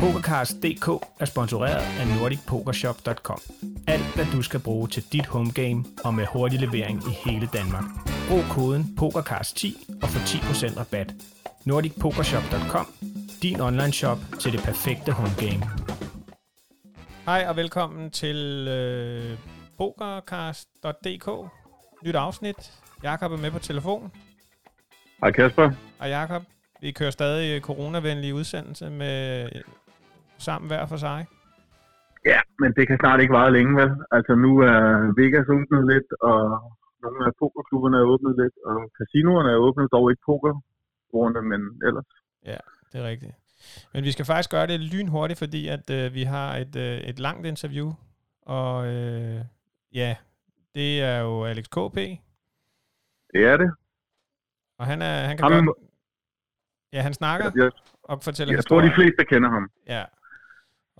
PokerCast.dk er sponsoreret af NordicPokerShop.com. Alt, hvad du skal bruge til dit homegame og med hurtig levering i hele Danmark. Brug koden PokerCast10 og få 10% rabat. NordicPokerShop.com. Din online shop til det perfekte homegame. Hej og velkommen til øh, PokerCast.dk. Nyt afsnit. Jakob er med på telefon. Hej Kasper. Hej Jakob. Vi kører stadig coronavenlig udsendelse med sammen hver for sig. Ja, men det kan snart ikke vare længe, vel? Altså nu er Vegas åbnet lidt, og nogle af pokerklubberne er åbnet lidt, og casinoerne er åbnet, dog ikke pokerbrugerne, men ellers. Ja, det er rigtigt. Men vi skal faktisk gøre det lynhurtigt, fordi at øh, vi har et, øh, et langt interview, og øh, ja, det er jo Alex KP. Det er det. Og han, er, han kan Ham, godt... Ja, han snakker jeg, og fortæller jeg tror, historier. de fleste kender ham. Ja.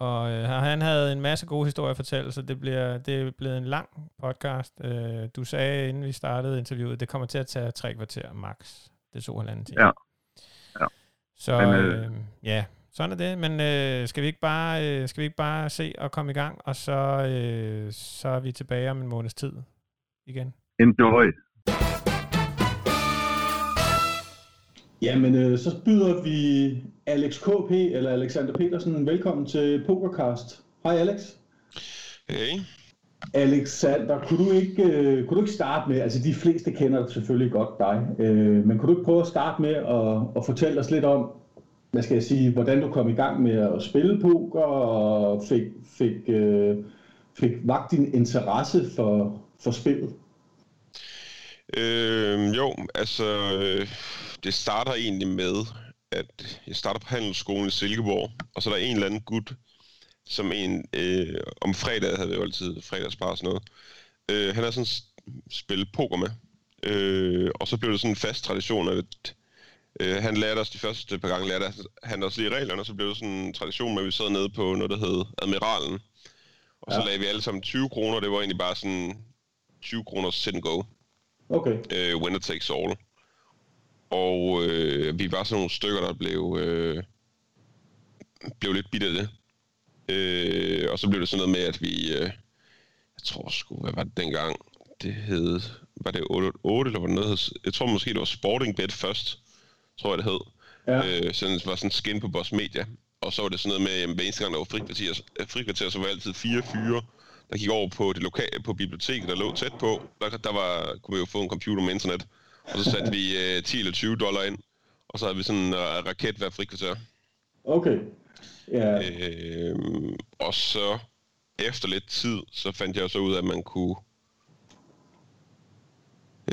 Og øh, han havde en masse gode historier at fortælle, så det bliver det er blevet en lang podcast. Øh, du sagde, inden vi startede interviewet, det kommer til at tage tre kvarter max. Det tog halvanden time. Ja. Ja. Så Men, øh, øh, ja, sådan er det. Men øh, skal, vi ikke bare, øh, skal vi ikke bare se og komme i gang, og så, øh, så er vi tilbage om en måneds tid igen. Enjoy. Jamen, øh, så byder vi Alex KP, eller Alexander Petersen, velkommen til PokerCast. Hej Alex. Hey. Alexander, kunne du ikke, øh, kunne du ikke starte med, altså de fleste kender selvfølgelig godt dig, øh, men kunne du ikke prøve at starte med at, at fortælle os lidt om, hvad skal jeg sige, hvordan du kom i gang med at spille poker, og fik, fik, øh, fik vagt din interesse for, for spillet? Øh, jo, altså, øh, det starter egentlig med, at jeg starter på handelsskolen i Silkeborg, og så er der en eller anden gut, som en, øh, om fredag havde vi jo altid fredagsbar og sådan noget, øh, han har sådan spillet poker med, øh, og så blev det sådan en fast tradition, at øh, han lærte os de første par gange, lærte han os lige reglerne, og så blev det sådan en tradition at vi sad nede på noget, der hed Admiralen, og så Ja. lagde vi alle sammen 20 kroner, det var egentlig bare sådan 20 kroner sit and go. Okay, øh, winner takes all. Og øh, vi var sådan nogle stykker, der blev, øh, blev lidt bidt af det. Øh, og så blev det sådan noget med, at vi, øh, jeg tror sgu, hvad var det dengang? Det hed, var det 8, 8 eller var det noget, jeg tror måske, det var Sporting Bet først, tror jeg det hed. ja, Øh, sådan, var sådan skin på Boss Media. Og så var det sådan noget med, at hver eneste gang, der var frikvarter, frikvarter, så var altid fire fyre, der gik over på det lokale, på biblioteket, der lå tæt på. Der, der var, kunne vi jo få en computer med internet. Og så satte vi øh, 10 eller 20 dollar ind. Og så havde vi sådan en øh, raket hver frikvarter. okay. Ja, Øh, og så efter lidt tid, så fandt jeg så ud af, at man kunne...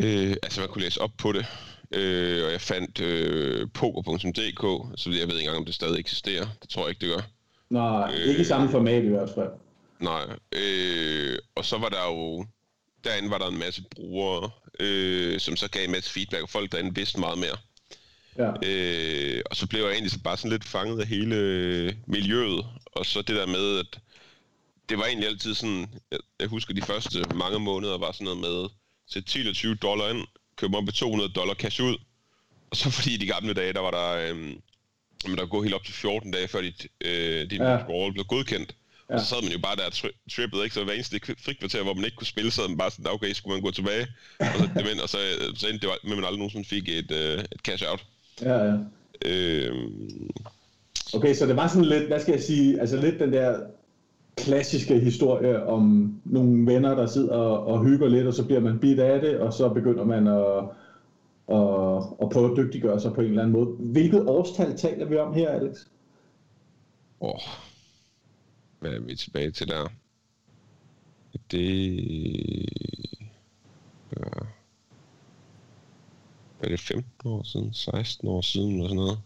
Øh, altså man kunne læse op på det. Øh, og jeg fandt øh, poker.dk, så jeg ved ikke engang, om det stadig eksisterer. Det tror jeg ikke, det gør. nej, ikke i samme format i hvert fald. Nej. Øh, og så var der jo... Derinde var der en masse brugere, øh, som så gav en masse feedback, og folk derinde vidste meget mere. Ja, Øh, og så blev jeg egentlig så bare sådan lidt fanget af hele øh, miljøet, og så det der med, at det var egentlig altid sådan, jeg, jeg husker de første mange måneder var sådan noget med, sæt 10 eller 20 dollar ind, købe op med 200 dollar cash ud, og så fordi i de gamle dage, der var der, jamen, der gå helt op til 14 dage, før dit, øh, din Ja. blev godkendt. Ja. Og så sad man jo bare der tri- trippet, ikke? Så hver eneste frikvarter, hvor man ikke kunne spille, så man bare sådan, okay, skulle man gå tilbage? Og så, det, men, og så, så endte det var, med, man aldrig nogensinde fik et, øh, et cash out. ja, ja. Øhm, Okay, så det var sådan lidt, hvad skal jeg sige, altså lidt den der klassiske historie om nogle venner, der sidder og, og hygger lidt, og så bliver man bidt af det, og så begynder man at, at, at prøve at dygtiggøre sig på en eller anden måde. Hvilket årstal taler vi om her, Alex? åh, hvad er vi tilbage til der? Det... Ja. Hvad er det, 15 år siden? 16 år siden eller sådan noget?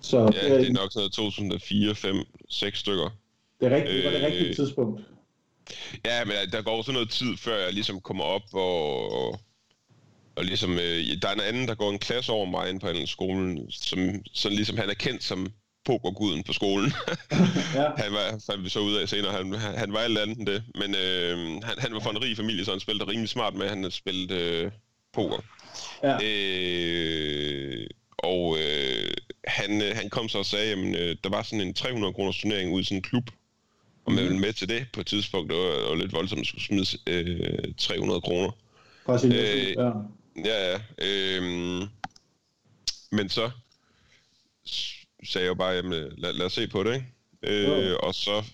Så Ja, det, det er nok sådan noget 2004, 5, 6 stykker. det, er rigtigt, det var det rigtige øh, tidspunkt. Ja, men der- der går så noget tid, før jeg ligesom kommer op og... Og ligesom, øh, der er en anden, der går en klasse over mig inde på skolen, som sådan ligesom han er kendt som pokerguden på skolen. Ja, han var, fandt vi så ud af senere, han, han, han var alt andet end det, men øh, han, han var fra en rig familie, så han spillede rimelig smart med, han spillede øh, poker. ja, Øh, og øh, han, øh, han kom så og sagde, at øh, der var sådan en 300 kroners turnering ude i sådan en klub, og man ville med til det på et tidspunkt, det var, det var lidt voldsomt at skulle smide øh, 300 kroner. Øh, ja. Ja. Øhm, men så sagde jeg jo bare, jamen, lad, lad os se på det, ikke? Øh, og så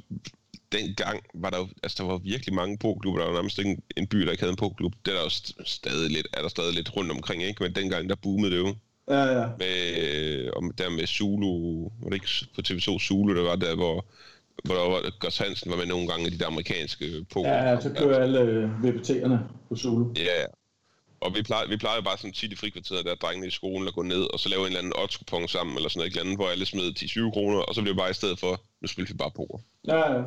dengang var der jo, altså der var virkelig mange poklubber, der var nærmest ikke en, en by, der ikke havde en poklub. Det er der jo st- stadig lidt, er der stadig lidt rundt omkring, ikke? Men dengang, der boomede det jo. Ja, ja. Med, øh, om, der med Zulu, var det ikke på TV2 Zulu, der var der, hvor, hvor der var, Gus Hansen var med nogle gange i de der amerikanske poker. Ja, ja, så kører alle øh, VPT'erne på Zulu. Ja, ja. Og vi plejer, vi plejer bare sådan tit i frikvarteret, der drengene i skolen, at gå ned og så lave en eller anden odds sammen, eller sådan noget, et eller andet, hvor alle smed 10-20 kroner, og så blev det bare i stedet for, nu spiller vi bare poker. Ja, ja.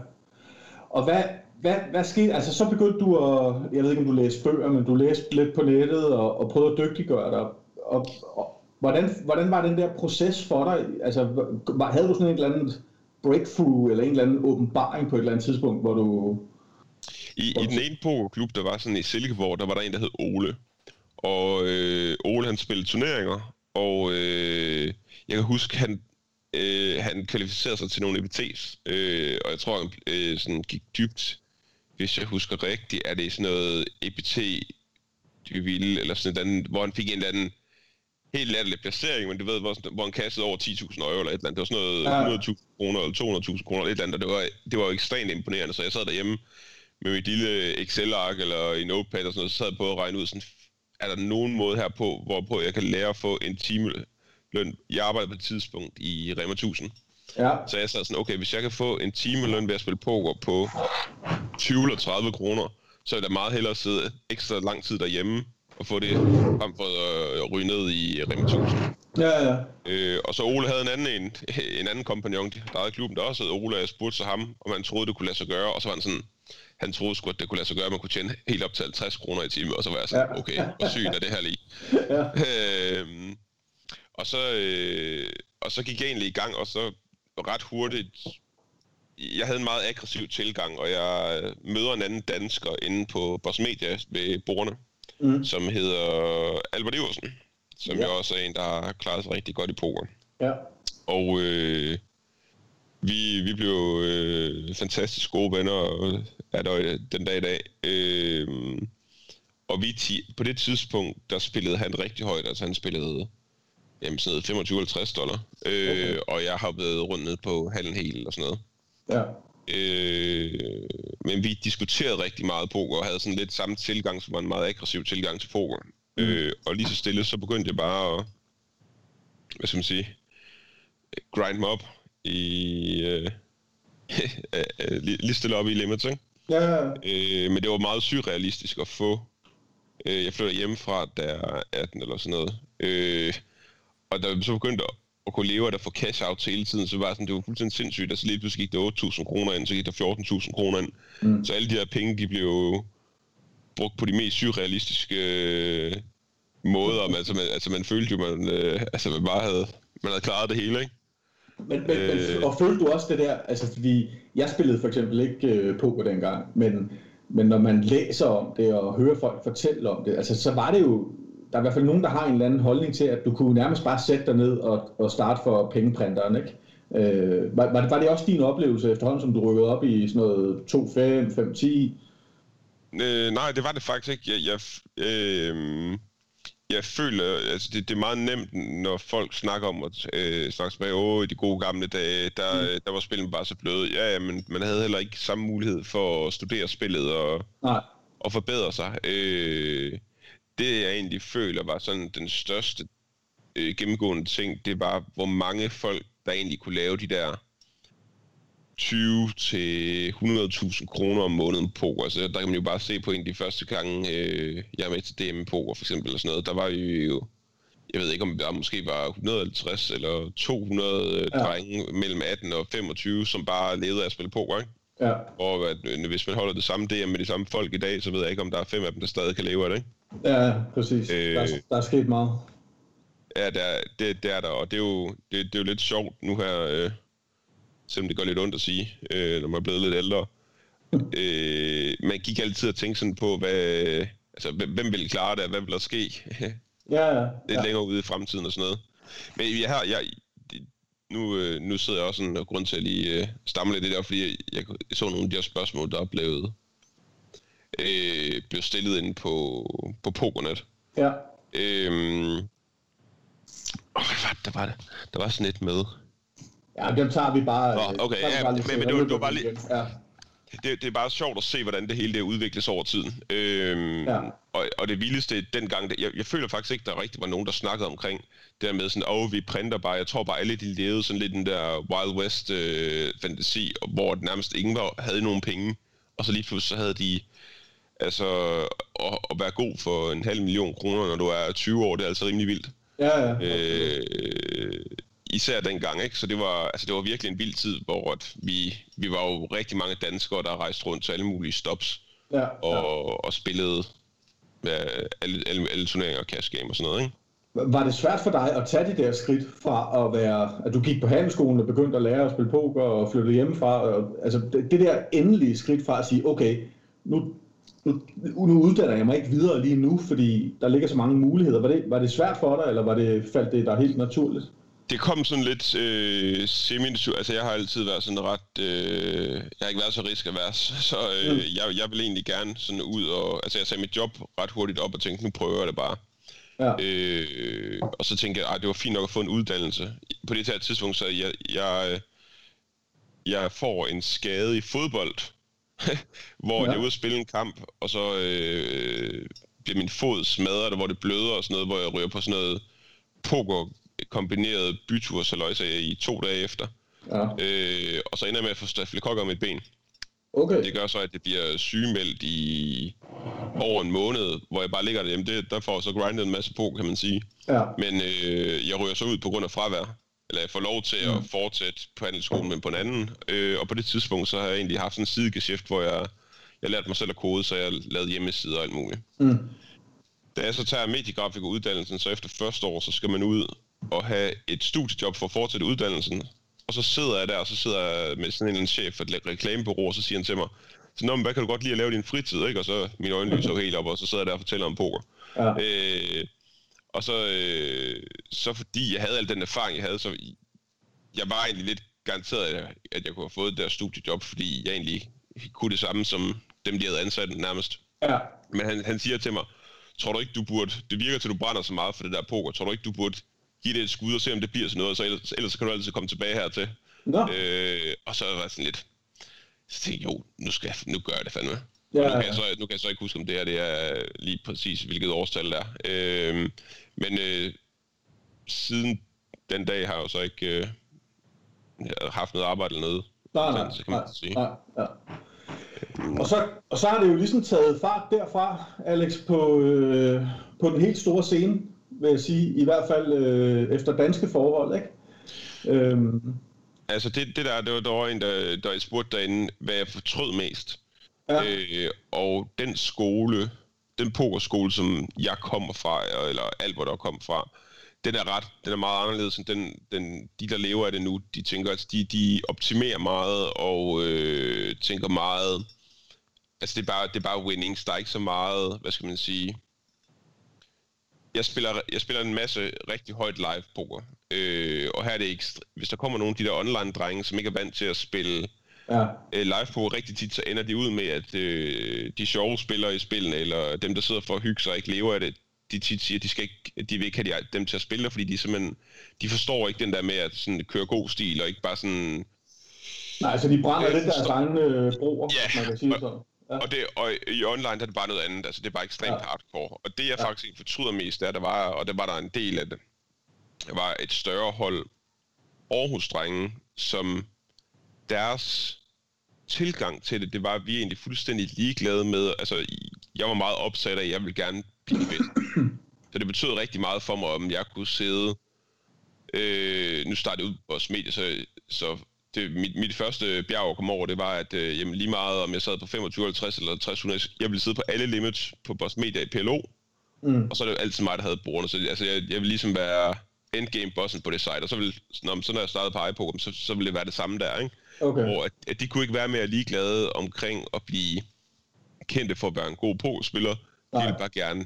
Og hvad, hvad, hvad skete? Altså, så begyndte du at, jeg ved ikke, om du læste bøger, men du læste lidt på nettet og, og prøvede at dygtiggøre dig. Og, og hvordan, hvordan var den der proces for dig? Altså, var, havde du sådan en eller anden breakthrough, eller en eller anden åbenbaring på et eller andet tidspunkt, hvor du... I, I den ene pokerklub, der var sådan i Silkeborg, der var der en, der hed Ole. Og øh, Ole, han spillede turneringer, og øh, jeg kan huske, han, øh, han kvalificerede sig til nogle EBT's, øh, og jeg tror, han øh, sådan gik dybt, hvis jeg husker rigtigt, er det sådan noget EBT, de ville, eller sådan et andet, hvor han fik en eller anden helt latterlig placering, men du ved, hvor, hvor han kastede over 10.000 euro eller et eller andet. Det var sådan noget Ja. 100.000 kroner eller 200.000 kroner eller et eller andet, og det var, det var jo ekstremt imponerende, så jeg sad derhjemme med mit lille Excel-ark eller i Notepad og sådan noget, så sad jeg på at regne ud sådan, er der nogen måde her på, hvorpå jeg kan lære at få en timeløn? Jeg arbejdede på et tidspunkt i Rema 1000, Ja, så jeg sad sådan, okay, hvis jeg kan få en timeløn ved at spille poker på 20 eller 30 kroner, så er det meget hellere at sidde ekstra lang tid derhjemme og få det frem for at ryge ned i Rema 1000. ja, ja. Øh, og så Ole havde en anden, en, en anden kompagnon, der havde klubben, der også hed Ole, og jeg spurgte så ham, om han troede, det kunne lade sig gøre, og så var han sådan, han troede sgu, at det kunne lade sig gøre, at man kunne tjene helt op til 50 kroner i timen, og så var jeg sådan, Ja. okay, hvor sygt er det her lige? ja. Øhm, og, så, øh, og så gik jeg egentlig i gang, og så ret hurtigt, jeg havde en meget aggressiv tilgang, og jeg møder en anden dansker inde på Boss Media ved bordene, Mm. som hedder Albert Iversen, som ja. jo også er en, der har klaret sig rigtig godt i poker. ja. Og øh, vi, vi blev øh, fantastisk gode venner og er der den dag i dag. Øh, og vi ti, på det tidspunkt, der spillede han rigtig højt. Altså han spillede jamen, sådan noget 25-50 dollar. Øh, Okay. Og jeg har været rundt ned på halven hel og sådan noget. ja. Øh, men vi diskuterede rigtig meget poker og havde sådan lidt samme tilgang, som var en meget aggressiv tilgang til poker. Mm. Øh, og lige så stille, så begyndte jeg bare at, hvad skal man sige, grind mig op i, øh, lige stille op i limits, ikke? Ja. Øh, men det var meget surrealistisk at få. Øh, jeg flyttede hjemmefra, da jeg er 18 eller sådan noget. Øh, og da vi så begyndte at, at kunne leve af at få cash out hele tiden, så var det sådan, det var fuldstændig sindssygt. Altså lige pludselig gik der 8.000 kroner ind, så gik der 14.000 kroner ind. Mm. Så alle de her penge, de blev brugt på de mest surrealistiske øh, måder. Men, altså, man, altså man følte jo, man, øh, altså, man bare havde, man havde klaret det hele, ikke? Men, men, øh... Og følte du også det der, altså fordi jeg spillede for eksempel ikke øh, poker dengang, men, men når man læser om det og hører folk fortælle om det, altså så var det jo, der er i hvert fald nogen, der har en eller anden holdning til, at du kunne nærmest bare sætte dig ned og, og starte for pengeprinteren, ikke? Øh, var, var, det, var det også din oplevelse efterhånden, som du rykkede op i sådan noget 2-5, 5-10? Øh, nej, det var det faktisk ikke. Jeg, jeg, øh, jeg føler, altså det, det er meget nemt, når folk snakker om at øh, snakke tilbage, åh, i de gode gamle dage, der, mm. der var spillet bare så bløde. Ja, ja, men man havde heller ikke samme mulighed for at studere spillet og, Nej. og forbedre sig. Øh, det jeg egentlig føler var sådan den største øh, gennemgående ting, det var, hvor mange folk, der egentlig kunne lave de der 20 til 100.000 kroner om måneden på poker. Altså, der kan man jo bare se på en af de første gange, øh, jeg er med til DM poker for eksempel, eller sådan noget. Der var jo, jeg ved ikke om der måske var 150 eller 200 ja. Ja. drenge mellem 18 og 25, som bare levede af at spille poker, ikke? Ja. Og at, øh, hvis man holder det samme DM med de samme folk i dag, så ved jeg ikke, om der er fem af dem, der stadig kan leve af det, ikke? Ja, præcis. Øh. Der, er, der er sket meget. Ja, det er, det, det er der, og det er jo, det, det er jo lidt sjovt nu her, øh, selvom det gør lidt ondt at sige, øh, når man er blevet lidt ældre. øh, man gik altid og tænkte sådan på, hvad, altså, hvem, vil klare det, hvad vil der ske Ja, ja. lidt længere ude i fremtiden og sådan noget. Men jeg har, jeg, nu, øh, nu sidder jeg også sådan, og grund til at lige øh, stamme lidt det der, fordi jeg, jeg, jeg så nogle af de her spørgsmål, der er blevet, øh, blevet stillet ind på, på Pokernet. Ja. Øhm, åh, hvad var det, der var det? Der var sådan et med. Ja, dem tager vi bare... Nå, øh, okay, ja, bare men- men det var- det var bare lige-. Ja. Det, det er bare sjovt at se, hvordan det hele det udvikles over tiden. Øhm, Ja. og, og det vildeste dengang, det, jeg, jeg føler faktisk ikke, der rigtig var nogen, der snakkede omkring det der med sådan, åh, oh, vi printer bare. Jeg tror bare, alle de levede sådan lidt den der Wild West øh, fantasi, hvor nærmest ingen var, havde nogen penge. Og så lige pludselig så havde de, altså, at, at være god for en halv million kroner, når du er 20 år, det er altså rimelig vildt. Ja, ja. Øh, især dengang, ikke? Så det var, altså, det var virkelig en vild tid, hvor at vi, vi var jo rigtig mange danskere, der rejste rundt til alle mulige stops ja, og, ja. og spillede ja, alle, alle, alle turneringer og cash game og sådan noget, ikke? Var det svært for dig at tage de der skridt fra at være, at du gik på handelsskolen og begyndte at lære at spille poker og flyttede hjemmefra, og, altså det, det der endelige skridt fra at sige, okay, nu, nu, nu uddanner jeg mig ikke videre lige nu, fordi der ligger så mange muligheder. Var det, var det svært for dig, eller var det, faldt det der helt naturligt? Det kom sådan lidt øh, semi Altså, jeg har altid været sådan ret... Øh, jeg har ikke været så riskavers, så øh, Mm. jeg, jeg vil egentlig gerne sådan ud og... Altså, jeg sagde mit job ret hurtigt op og tænkte, nu prøver jeg det bare. Ja, Øh, og så tænkte jeg, at det var fint nok at få en uddannelse. På det her tidspunkt, så jeg, jeg, jeg får en skade i fodbold, hvor Ja. ja. jeg er ude at spille en kamp, og så øh, bliver min fod smadret, og hvor det bløder og sådan noget, hvor jeg ryger på sådan noget poker kombineret bytur i to dage efter. ja. Øh, og så ender jeg med at få stafylokokker om mit ben. Okay. Det gør så, at det bliver sygemeldt i over en måned, hvor jeg bare ligger derhjemme. Det, der får jeg så grindet en masse på, kan man sige. Ja, Men øh, jeg ryger så ud på grund af fravær. Eller jeg får lov til at fortsætte på handelsskolen, men på en anden. Øh, og på det tidspunkt, så har jeg egentlig haft sådan en sidegeschæft, hvor jeg, jeg lærte mig selv at kode, så jeg lavede hjemmesider og alt muligt. Mm. Da jeg så tager mediegrafikuddannelsen, så efter første år, så skal man ud og have et studiejob for at fortsætte uddannelsen. Og så sidder jeg der, og så sidder jeg med sådan en anden chef for et reklamebureau, og så siger han til mig, så Nå, men hvad kan du godt lide at lave din fritid, ikke? Og så mine øjne lyser jo helt op, og så sidder jeg der og fortæller om poker. ja. Øh, og så, øh, så fordi jeg havde al den erfaring, jeg havde, så jeg var egentlig lidt garanteret, at jeg, at jeg kunne have fået det der studiejob, fordi jeg egentlig kunne det samme som dem, de havde ansat nærmest. ja. Men han, han siger til mig, tror du ikke, du burde, det virker til, at du brænder så meget for det der poker, tror du ikke, du burde give det et skud og se, om det bliver sådan noget, så ellers, ellers så kan du altid komme tilbage hertil. Nå, Øh, og så var jeg sådan lidt, så tænkte jeg, jo, nu, skal jeg, nu gør jeg det fandme. Ja, Ja, nu, kan jeg så, nu kan jeg så ikke huske, om det her det er lige præcis, hvilket årstal det er. Øh, men øh, siden den dag har jeg jo så ikke øh, haft noget arbejde eller noget. nej, nej, uddannelse, kan man nej, sige. nej, ja. Og så, og så har det jo ligesom taget fart derfra, Alex, på, øh, på den helt store scene, vil jeg sige, i hvert fald øh, efter danske forhold, ikke? Øhm, Altså det, det der, det var, der var en, der, der spurgte derinde, hvad jeg fortrød mest. ja, Øh, og den skole, den pokerskole, som jeg kommer fra, eller alt, hvor der kom fra, den er ret, den er meget anderledes end den, den, de, der lever af det nu. De tænker, at de, de optimerer meget og øh, tænker meget, altså det er, bare, det er bare winnings, der er ikke så meget, hvad skal man sige, jeg spiller, jeg spiller en masse rigtig højt live poker, øh, og her er det ekstra, hvis der kommer nogle af de der online drenge, som ikke er vant til at spille ja, øh, live på rigtig tit, så ender de ud med, at øh, de sjove spillere i spillene, eller dem, der sidder for at hygge sig og ikke lever af det, de tit siger, at de, skal ikke, de vil ikke have de- dem til at spille, fordi de simpelthen, de forstår ikke den der med at sådan, køre god stil, og ikke bare sådan... nej, så de brænder Øh, lidt deres egne øh, broer, Ja, man kan sige sådan. Ja. Og, det, og i online der er det bare noget andet, altså det er bare ekstremt Ja. hardcore. Og det jeg Ja. faktisk fortryder mest, er, at der var, og der var der en del af det, der var et større hold Aarhus-drenge, som deres tilgang til det, det var, at vi egentlig fuldstændig ligeglade med, altså jeg var meget opsat af, at jeg ville gerne blive bedst. Så det betød rigtig meget for mig, om jeg kunne sidde, øh, nu startede jeg ud på vores medie, så, så det, mit, mit første bjerg at komme over, det var, at øh, jamen, lige meget om jeg sad på 25, 50 eller 60, 100, jeg ville sidde på alle limits på Boss Media i PLO, Mm. og så er det altid mig, der havde brugerne. Så altså, jeg, jeg vil ligesom være endgame-bossen på det site, og så, vil, når, så når jeg startede på iPoker, så, så ville det være det samme der, ikke? Okay. Hvor at, at de kunne ikke være mere ligeglade omkring at blive kendte for at være en god pokerspiller. De ville bare gerne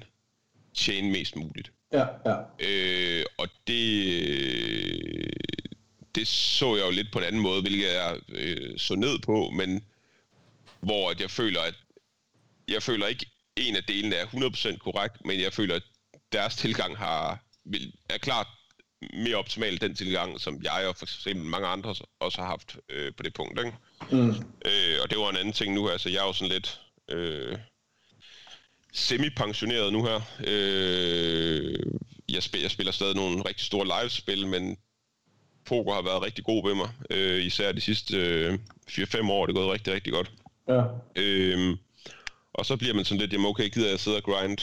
tjene mest muligt. Ja, ja. Øh, og det, det så jeg jo lidt på en anden måde, hvilket jeg øh, så ned på, men hvor at jeg føler, at jeg føler ikke, en af delene er 100% korrekt, men jeg føler, at deres tilgang har, er klart mere optimal den tilgang, som jeg og for eksempel mange andre også har haft øh, på det punkt. Ikke? Mm. Øh, og det var en anden ting nu her, så jeg er jo sådan lidt øh, semi-pensioneret nu her. Øh, jeg, spiller, jeg spiller stadig nogle rigtig store live-spil, men poker har været rigtig god ved mig. Øh, især de sidste øh, 4-5 år er det gået rigtig, rigtig godt. Ja. Øh, og så bliver man sådan lidt, jamen okay, gider jeg sidde og grind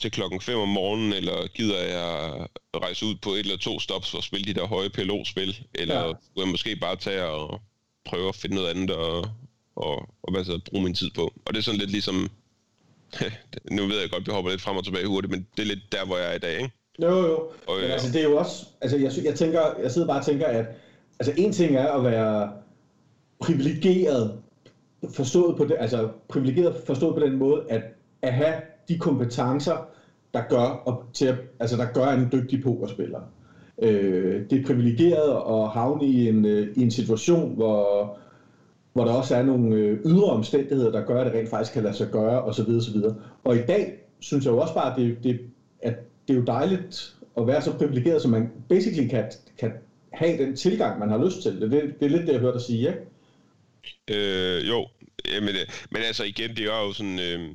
til klokken 5 om morgenen, eller gider jeg rejse ud på et eller to stops for at spille de der høje PLO-spil, eller ja. jeg måske bare tage og prøve at finde noget andet og, og, og hvad så, bruge min tid på. Og det er sådan lidt ligesom, nu ved jeg godt, at vi hopper lidt frem og tilbage hurtigt, men det er lidt der, hvor jeg er i dag, ikke? Jo, jo. Og, men altså, det er jo også, altså, jeg, jeg, tænker, jeg sidder bare og tænker, at altså, en ting er at være privilegeret, forstået på det, altså privilegeret forstået på den måde, at, at have de kompetencer, der gør, og til at, altså, der gør en dygtig pokerspiller. Øh, det er privilegeret at havne i en, øh, i en situation, hvor, hvor der også er nogle øh, ydre omstændigheder, der gør, at det rent faktisk kan lade sig gøre, osv. osv. Og i dag synes jeg jo også bare, at det, det, det er jo dejligt at være så privilegeret, så man basically kan, kan have den tilgang, man har lyst til. Det, det, det er lidt det, jeg hørte dig sige, ikke? Øh, jo, men, men altså igen, det er jo sådan... Øh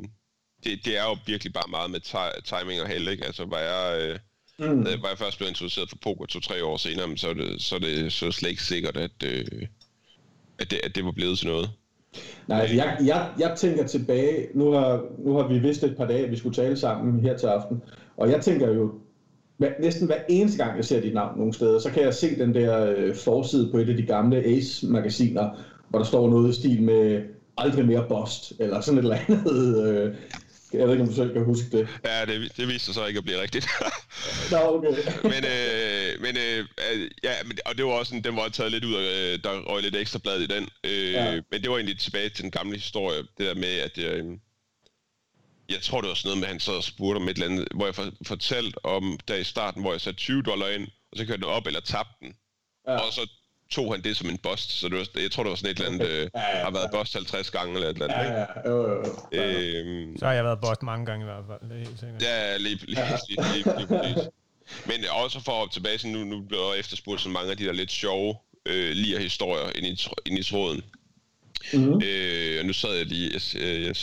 det, det er jo virkelig bare meget med timing og held, ikke? Altså, var jeg, øh, mm. var jeg først blevet introduceret for poker to-tre år senere, så er det, så er det så er det slet ikke sikkert, at, øh, at, det, at det var blevet til noget. Nej, altså, jeg, jeg, jeg tænker tilbage, nu har, nu har vi vidst et par dage, at vi skulle tale sammen her til aften, og jeg tænker jo, hver, næsten hver eneste gang, jeg ser dit navn nogle steder, så kan jeg se den der øh, forside på et af de gamle Ace-magasiner, hvor der står noget i stil med aldrig mere bost, eller sådan et eller andet. Øh, jeg ved ikke, om du selv kan huske det. Ja, det, det viste sig så ikke at blive rigtigt. Nå, okay. men, øh, men øh, ja, men, og det var også en, den var taget lidt ud af, øh, der røg lidt ekstra blad i den. Øh, ja. Men det var egentlig tilbage til den gamle historie, det der med, at øh, jeg tror, det var sådan noget med, at han sad og spurgte om et eller andet, hvor jeg for, fortalte om, der i starten, hvor jeg satte 20 dollar ind, og så kørte den op eller tabte den. Ja. Og så tog han det som en bust, så det var, jeg tror, det var sådan et eller andet, øh, ja, ja, har været bust 50 gange eller et eller andet, ja, ja, jo, jo, jo. Øhm, så har jeg været bust mange gange i hvert fald, det er helt sikkert. Ja, lige, lige, lige, lige, lige, lige. Men også for at tilbage, så nu, nu bliver jeg efterspurgt så mange af de der lidt sjove øh, lige historier ind i, ind i tråden. Mm-hmm. Øh, og nu sad jeg lige, jeg, jeg, jeg,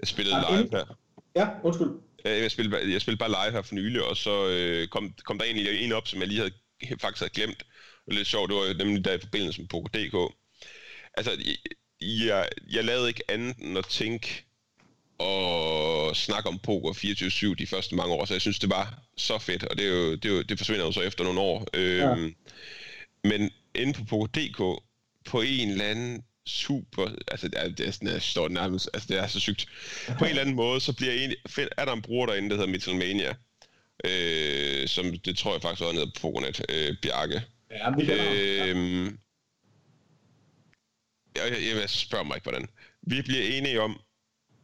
jeg spillede ja, live her. Ja, undskyld. Jeg spillede, jeg spillede bare live her for nylig, og så øh, kom, kom der egentlig en op, som jeg lige havde faktisk havde glemt var lidt sjovt, det var nemlig der i forbindelse med Poker.dk. Altså, jeg, jeg lavede ikke andet end at tænke og snakke om poker 24-7 de første mange år, så jeg synes, det var så fedt, og det, er jo, det, er jo, det forsvinder jo så efter nogle år. Ja. Øhm, men inde på Poker.dk, på en eller anden super, altså det er, det er sådan, jeg står nærmest, altså det er så sygt. På en eller anden måde, så bliver en, er der en bruger derinde, der hedder Mittelmania, øh, som det tror jeg faktisk var nede på Pokernet, øh, Bjarke, Ja, vi øhm, jeg, jeg, jeg spørger mig ikke, hvordan. Vi bliver enige om,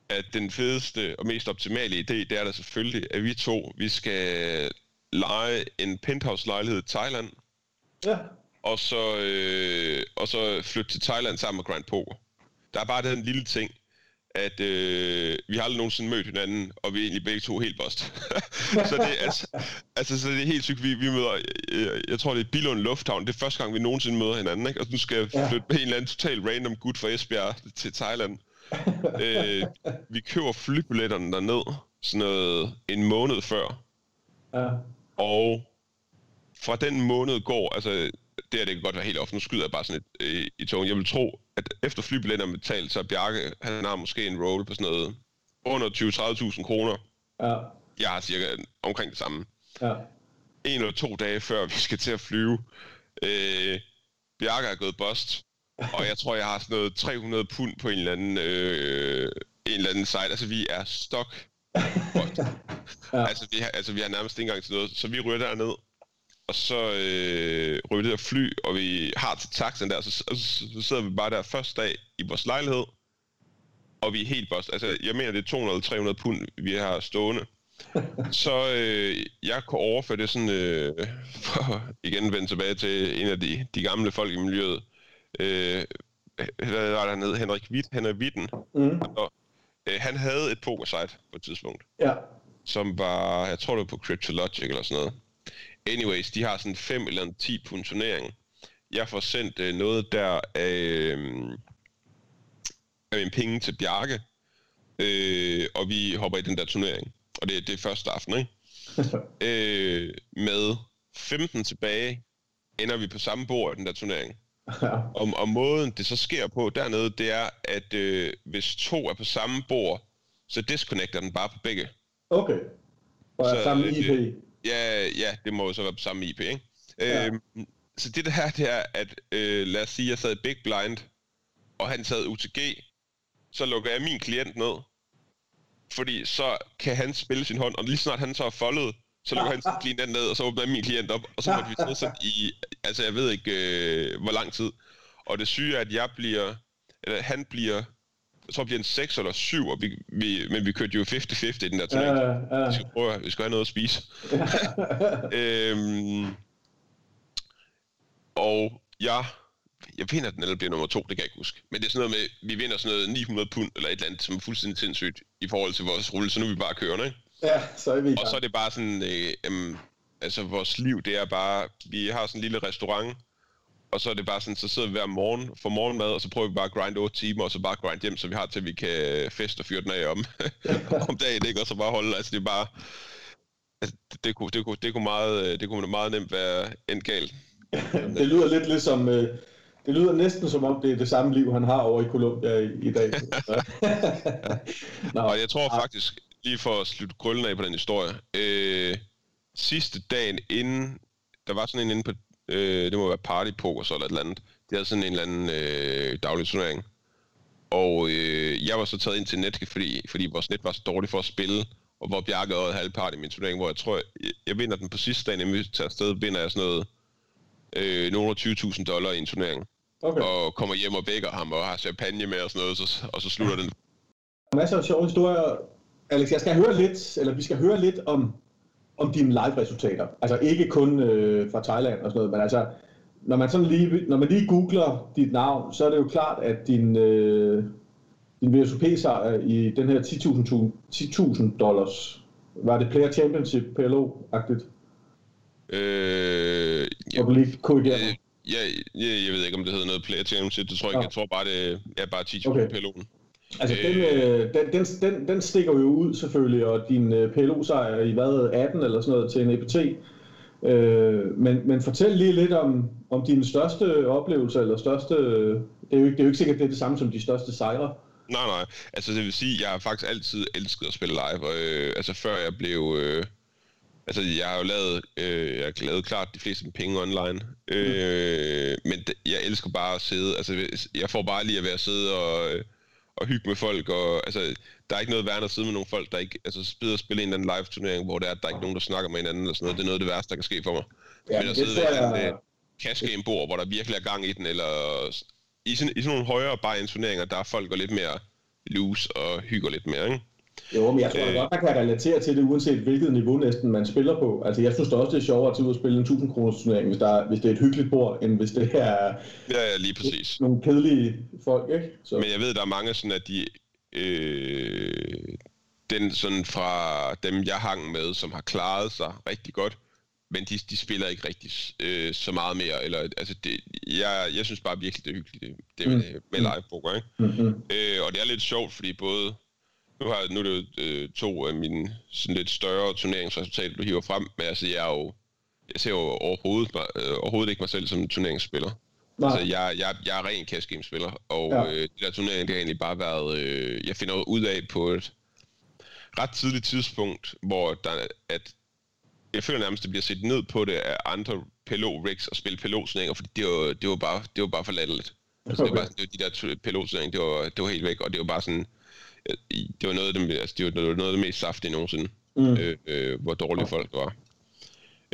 at den fedeste og mest optimale idé, det er da selvfølgelig, at vi to, vi skal lege en penthouse-lejlighed i Thailand. Ja. Og så, øh, og så flytte til Thailand sammen med Grand Poker. Der er bare den lille ting, at øh, vi har aldrig nogensinde mødt hinanden, og vi er egentlig begge to helt bost. så, det, altså, altså, så det er helt sygt, vi, vi møder, jeg, jeg tror det er Billund Lufthavn, det er første gang, vi nogensinde møder hinanden, ikke? og nu skal jeg flytte med en eller anden total random gut fra Esbjerg til Thailand. øh, vi køber flybilletterne derned, sådan noget en måned før. Ja. Og fra den måned går, altså det her det kan godt være helt ofte, nu skyder jeg bare sådan et øh, i togen. Jeg vil tro, at efter flybilletterne er betalt, så Bjarke, han har måske en roll på sådan noget under 20-30.000 kroner. Ja. Jeg har cirka omkring det samme. Ja. En eller to dage før vi skal til at flyve, øh, Bjarke er gået bust, og jeg tror, jeg har sådan noget 300 pund på en eller anden, øh, en eller anden site. Altså, vi er stok. ja. altså, vi har, altså, vi har nærmest ikke engang til noget, så vi ryger derned, og så øh, ryger det der fly, og vi har til taxen der, så, så, så sidder vi bare der første dag i vores lejlighed, og vi er helt bost. Altså, jeg mener, det er 200-300 pund, vi har stående. så øh, jeg kunne overføre det sådan, øh, for igen vende tilbage til en af de, de gamle folk i miljøet. Øh, hvad var der hernede? Henrik Witt, Henrik Witten. Mm. Og, øh, han havde et pokersite på et tidspunkt. Ja. Som var, jeg tror det var på Cryptologic eller sådan noget. Anyways, de har sådan 5 eller 10 på en turnering. Jeg får sendt øh, noget der af, øh, af en penge til Bjarke, øh, og vi hopper i den der turnering. Og det, det er første aften, ikke? øh, med 15 tilbage ender vi på samme bord i den der turnering. Og, og måden det så sker på dernede, det er, at øh, hvis to er på samme bord, så disconnecter den bare på begge. Okay. Og er så, samme IP? Øh, ja, ja, det må jo så være på samme IP, ikke? Ja. Øh, så det der, det er, at øh, lad os sige, jeg sad Big Blind, og han sad UTG, så lukker jeg min klient ned, fordi så kan han spille sin hånd, og lige snart han så er foldet, så lukker han sin klient ned, og så åbner min klient op, og så måtte vi sidde sådan i, altså jeg ved ikke, øh, hvor lang tid. Og det syge er, at jeg bliver, eller han bliver, jeg tror, bliver en 6 eller 7, og vi, vi, men vi kørte jo 50-50 i den der turnering. Ja, ja. Vi skal prøve, vi skal have noget at spise. øhm, og jeg jeg vinder den, eller bliver nummer to, det kan jeg ikke huske. Men det er sådan noget med, vi vinder sådan noget 900 pund, eller et eller andet, som er fuldstændig sindssygt i forhold til vores rulle, så nu er vi bare kørende, ikke? Ja, så er vi Og så er det bare sådan, øh, øh, altså vores liv, det er bare, vi har sådan en lille restaurant, og så er det bare sådan, så sidder vi hver morgen for morgenmad, og så prøver vi bare at grinde 8 timer, og så bare grind hjem, så vi har til, at vi kan feste og fyre den af om, om dagen, ikke? Og så bare holde, altså det er bare, altså, det, det, kunne, det, kunne, det, kunne meget, det kunne meget nemt være endt galt. det lyder lidt ligesom, øh, det lyder næsten som om, det er det samme liv, han har over i Colombia i, i dag. Nå, og jeg tror faktisk, lige for at slutte krøllen af på den historie, øh, sidste dagen inden, der var sådan en inde på, øh, det må være Party Poker så eller et eller andet, de havde sådan en eller anden øh, daglig turnering. Og øh, jeg var så taget ind til net, fordi, fordi vores net var så dårligt for at spille, og hvor Bjarke havde halvpart i min turnering, hvor jeg tror, jeg, jeg vinder den på sidste inden vi tager afsted, vinder jeg sådan noget, øh, nogle 20.000 dollar i en turnering okay. og kommer hjem og vækker ham og har champagne med og sådan noget, så, og så slutter den. Masser af sjove historier. Alex, jeg skal høre lidt, eller vi skal høre lidt om, om dine live-resultater. Altså ikke kun øh, fra Thailand og sådan noget, men altså, når man, sådan lige, når man lige googler dit navn, så er det jo klart, at din, øh, din VSOP-sejr i den her 10.000 10 dollars, var det Player Championship PLO-agtigt? Øh, ja, og lige korrigere øh, Ja, jeg, jeg ved ikke, om det hedder noget Player Championship. Det tror jeg ikke. Jeg tror bare, det er bare 10 okay. PLO'en. Altså, øh, den, øh, den, den, den, den stikker jo ud selvfølgelig, og din øh, PLO-sejr i hvad, 18 eller sådan noget til en EPT. Øh, men, men fortæl lige lidt om, om dine største oplevelser, eller største... Det er, jo ikke, det er jo ikke sikkert, det er det samme som de største sejre. Nej, nej. Altså, det vil sige, jeg har faktisk altid elsket at spille live. Og, øh, altså, før jeg blev... Øh, Altså, jeg har jo lavet, øh, jeg har lavet klart de fleste penge online, øh, mm. men jeg elsker bare at sidde, altså, jeg får bare lige at være sidde og, øh, og hygge med folk, og altså, der er ikke noget værd at sidde med nogle folk, der ikke, altså, spiller og spille en eller anden live-turnering, hvor der er, der er ikke nogen, der snakker med hinanden, eller sådan noget, det er noget af det værste, der kan ske for mig. Ja, men at sidde ved jeg... en uh, cash bord, hvor der virkelig er gang i den, eller i sådan, i sådan nogle højere bare turneringer, der er folk går lidt mere loose og hygger lidt mere, ikke? Jo, men jeg tror øh, godt, man kan relatere til det, uanset hvilket niveau næsten man spiller på. Altså, jeg synes da også, det er sjovere at tage ud og spille en 1000 kroners turnering, hvis, der, hvis det er et hyggeligt bord, end hvis det er ja, ja, lige præcis. nogle kedelige folk, ikke? Så. Men jeg ved, der er mange sådan, at de... Øh, den sådan fra dem, jeg hang med, som har klaret sig rigtig godt, men de, de spiller ikke rigtig øh, så meget mere. Eller, altså det, jeg, jeg synes bare virkelig, det er hyggeligt, det, det mm. med, med live poker. Ikke? Mm-hmm. Øh, og det er lidt sjovt, fordi både nu, har, nu er det jo øh, to af mine sådan lidt større turneringsresultater, du hiver frem, men altså, jeg er jo, jeg ser jo overhovedet, øh, overhovedet ikke mig selv som turneringsspiller. Nej. Altså, jeg, jeg, jeg er ren cash game spiller, og ja. øh, det der turnering, det har egentlig bare været, øh, jeg finder ud af på et ret tidligt tidspunkt, hvor der, at jeg føler nærmest, det bliver set ned på det af andre PLO rigs og spille PLO turneringer, fordi det var, det var bare, det var bare for latterligt. Altså, okay. det, var, det var de der PLO turneringer, det var, det var helt væk, og det var bare sådan, det var noget af det, altså, det var noget af det mest saftige nogensinde, mm. øh, øh, hvor dårlige folk var.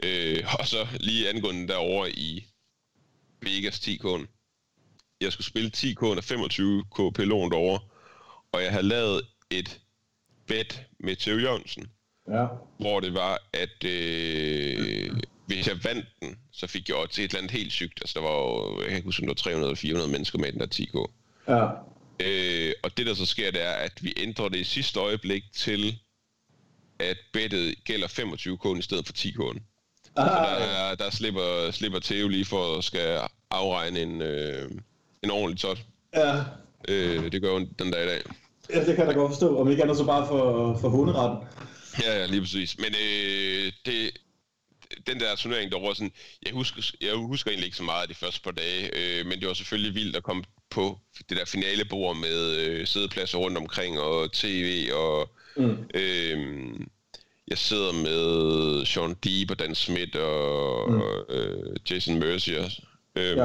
Øh, og så lige angående derovre i Vegas 10K'en. Jeg skulle spille 10K'en og 25K pelon derovre, og jeg havde lavet et bet med Theo Jørgensen, Ja. hvor det var, at øh, hvis jeg vandt den, så fik jeg til et eller andet helt sygt. Altså, der var jo, jeg kan ikke huske, om der var 300 eller 400 mennesker med den der 10K. Ja. Øh, og det, der så sker, det er, at vi ændrer det i sidste øjeblik til, at bettet gælder 25K'en i stedet for 10K'en. Så der, Ah, er- der slipper, slipper Theo lige for at skal afregne en, øh, en ordentlig tot. ja. Øh, det gør jo den dag i dag. ja, det kan jeg da godt forstå. Om ikke andet så bare for, for hunderetten. Ja, ja, lige præcis. Men øh, det, den der turnering, der var sådan, jeg husker, jeg husker egentlig ikke så meget af de første par dage, øh, men det var selvfølgelig vildt at komme på det der finalebord med øh, sædepladser rundt omkring og tv og Mm. øh, jeg sidder med Sean Deeb og Dan Smith og Mm. mm. øh, Jason Mercier. Øh, Ja.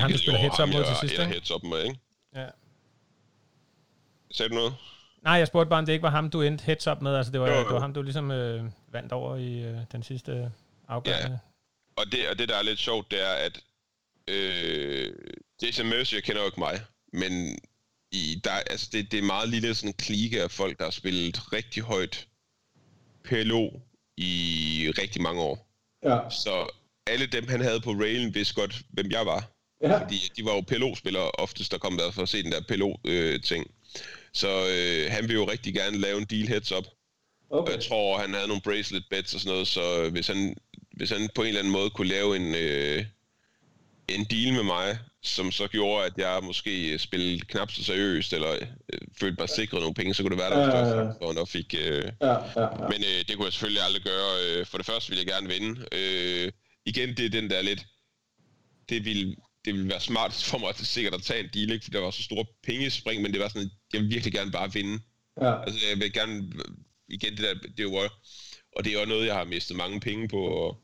Ham, der spiller heads up mod til sidst, Eller ikke? heads up med, ikke? Ja. Sagde du noget? Nej, jeg spurgte bare, om det ikke var ham, du endte heads up med. Altså, det var, Jo, jo, jo. det var ham, du ligesom øh, vandt over i øh, den sidste afgørende. Og det, og det, der er lidt sjovt, det er, at øh, Jason Mercier kender jo ikke mig, men i, der, altså det, det er meget lille sådan en klike af folk, der har spillet rigtig højt PLO i rigtig mange år. Ja. Så alle dem, han havde på railen, vidste godt, hvem jeg var. Ja. Fordi de var jo PLO-spillere oftest, der kom der for at se den der PLO-ting. så øh, han vil jo rigtig gerne lave en deal heads up. Og Okay. jeg tror, han havde nogle bracelet bets og sådan noget, så hvis han, hvis han på en eller anden måde kunne lave en, øh, en deal med mig, som så gjorde, at jeg måske spillede knap så seriøst, eller øh, følte mig sikret nogle penge, så kunne det være, der var Ja, ja, større fik... Øh, Ja, ja, ja. men øh, det kunne jeg selvfølgelig aldrig gøre. Øh, for det første ville jeg gerne vinde. Øh, igen, det er den der lidt... Det ville, det ville være smart for mig til sikkert at tage en deal, ikke? for der var så store pengespring, men det var sådan, at jeg vil virkelig gerne bare vinde. ja. Altså, jeg vil gerne... Igen, det der, det er jo... Og det er jo noget, jeg har mistet mange penge på, og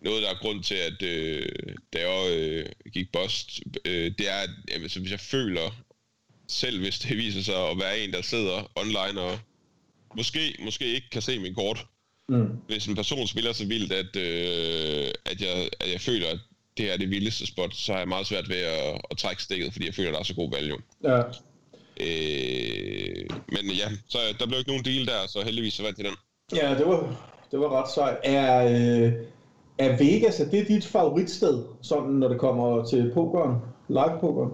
noget, der er grund til, at øh, da jeg øh, gik bust, øh, det er, at altså, hvis jeg føler, selv hvis det viser sig at være en, der sidder online og måske, måske ikke kan se min kort, Mm. hvis en person spiller så vildt, at, øh, at, jeg, at jeg føler, at det er det vildeste spot, så har jeg meget svært ved at, at trække stikket, fordi jeg føler, at der er så god value. Ja. Øh, men ja, så der blev ikke nogen deal der, så heldigvis så vandt jeg den. Ja, det var, det var ret sejt. Er, øh, er Vegas, er det dit favoritsted, sådan når det kommer til pokeren, live pokeren?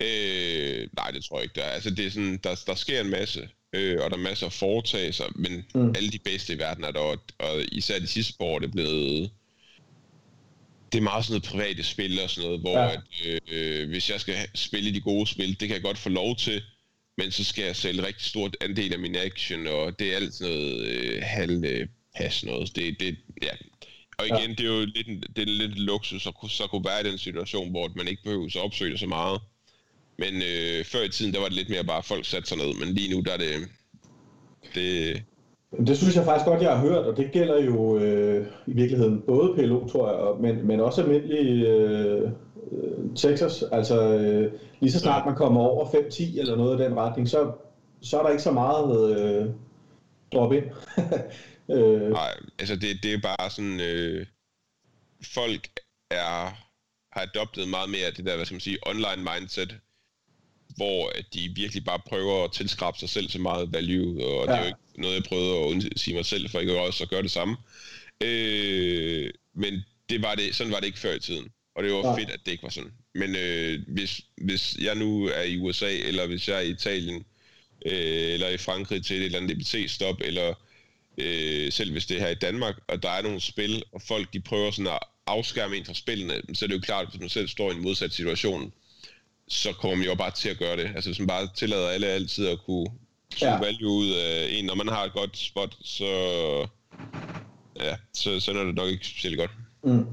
Øh, nej, det tror jeg ikke, der er. Altså, det er sådan, der, der sker en masse, øh, og der er masser af foretage sig, men mm. alle de bedste i verden er der, og, og især de sidste par år, det er blevet... Det er meget sådan noget private spil og sådan noget, hvor Ja. at, øh, hvis jeg skal spille de gode spil, det kan jeg godt få lov til, men så skal jeg sælge rigtig stort andel af min action, og det er alt sådan noget øh, halv øh, pas noget. Det, det, ja. Og igen, ja. det er jo lidt, en- det er lidt luksus at så kunne være i den situation, hvor man ikke behøver at opsøge det så meget. Men øh, før i tiden, der var det lidt mere bare, at folk satte sig ned, men lige nu, der er det... det det synes jeg faktisk godt, jeg har hørt, og det gælder jo øh, i virkeligheden både PLO, tror jeg, men, men også almindelig øh, øh, Texas. Altså øh, lige så snart man kommer over 5-10 eller noget i den retning, så, så er der ikke så meget øh, drop ind. øh, Nej, altså det, det er bare sådan, øh, folk er, har adoptet meget mere det der, hvad skal man sige, online mindset, hvor at de virkelig bare prøver at tilskrabe sig selv så meget value, og ja. det er Ja. jo ikke noget, jeg prøvede at undsige mig selv, for ikke også at gøre det samme. Øh, men det var det, sådan var det ikke før i tiden, og det var Nej. fedt, at det ikke var sådan. Men øh, hvis, hvis jeg nu er i USA, eller hvis jeg er i Italien, øh, eller i Frankrig til et eller andet DBT-stop, eller øh, selv hvis det er her i Danmark, og der er nogle spil, og folk de prøver sådan at afskærme en fra spillene, så er det jo klart, at hvis man selv står i en modsat situation, så kommer man jo bare til at gøre det. Altså hvis man bare tillader alle altid at kunne suge Ja. value ud af en, når man har et godt spot, så ja, så, så er det nok ikke specielt godt. Mm.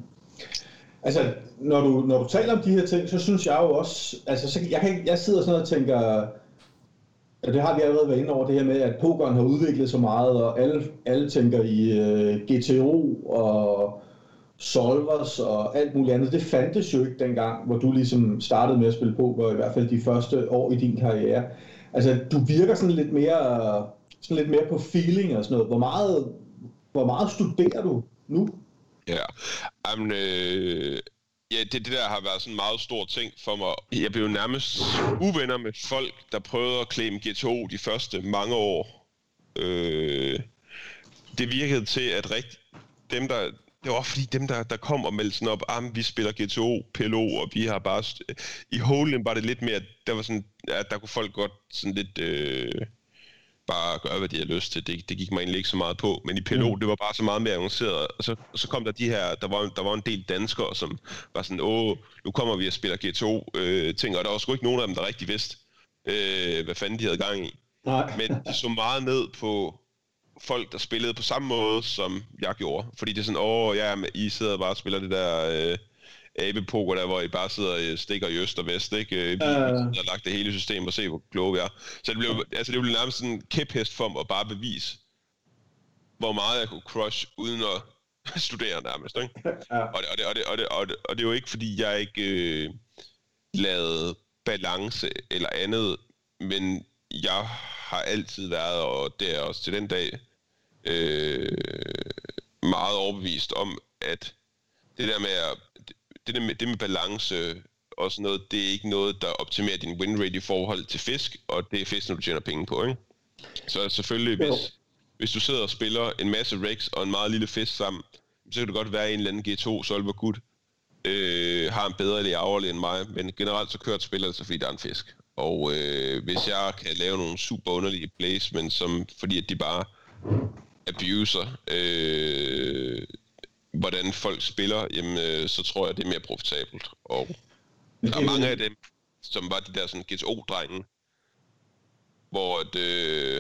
Altså, når du, når du taler om de her ting, så synes jeg jo også, altså, så, jeg, kan, jeg sidder sådan og tænker, ja, det har vi allerede været inde over, det her med, at pokeren har udviklet så meget, og alle, alle tænker i uh, GTO og solvers og alt muligt andet. Det fandtes jo ikke dengang, hvor du ligesom startede med at spille poker, i hvert fald de første år i din karriere. Altså, du virker sådan lidt mere, sådan lidt mere på feeling og sådan noget. Hvor meget, hvor meget studerer du nu? Ja, Jamen, øh, ja det, det der har været sådan en meget stor ting for mig. Jeg blev nærmest uvenner med folk, der prøvede at klemme GTO de første mange år. Øh, det virkede til, at rigt, dem, der, det var fordi dem, der, der kom og meldte sådan op, ah, vi spiller GTO, PLO, og vi har bare... I Holen var det lidt mere, der var sådan, ja, der kunne folk godt sådan lidt... Øh, bare gøre, hvad de har lyst til. Det, det gik mig egentlig ikke så meget på. Men i PLO, mm. det var bare så meget mere avanceret. Og så, så kom der de her, der var, der var en del danskere, som var sådan, åh, nu kommer vi og spiller G2 øh, ting, og der var sgu ikke nogen af dem, der rigtig vidste, øh, hvad fanden de havde gang i. Nej. Men de så meget ned på folk, der spillede på samme måde, som jeg gjorde. Fordi det er sådan, åh, ja, I sidder bare og spiller det der... Øh, abepoker der, hvor I bare sidder og stikker i øst og vest, ikke? Vi uh. har lagt det hele system og se, hvor kloge vi er. Så det blev, altså, det blev nærmest sådan en kæphest for mig at bare bevise, hvor meget jeg kunne crush uden at studere nærmest, ikke? Ja. Og, det, og, det, og, det, og, det, og, det, og det er jo ikke, fordi jeg ikke øh, lavede balance eller andet, men jeg har altid været, og det er også til den dag, øh, meget overbevist om, at det der med at det, der med, det med balance og sådan noget, det er ikke noget, der optimerer din win rate i forhold til fisk, og det er fisk, når du tjener penge på, ikke? Så selvfølgelig, hvis, hvis du sidder og spiller en masse rex og en meget lille fisk sammen, så kan det godt være, at en eller anden G2 Solver Good øh, har en bedre layout end mig, men generelt så kører et spiller så fordi der er en fisk. Og øh, hvis jeg kan lave nogle super underlige plays, men som, fordi at de bare abuser øh, hvordan folk spiller, jamen, øh, så tror jeg, det er mere profitabelt. Og der er mange af dem, som var de der sådan GTO-drenge, hvor at, øh,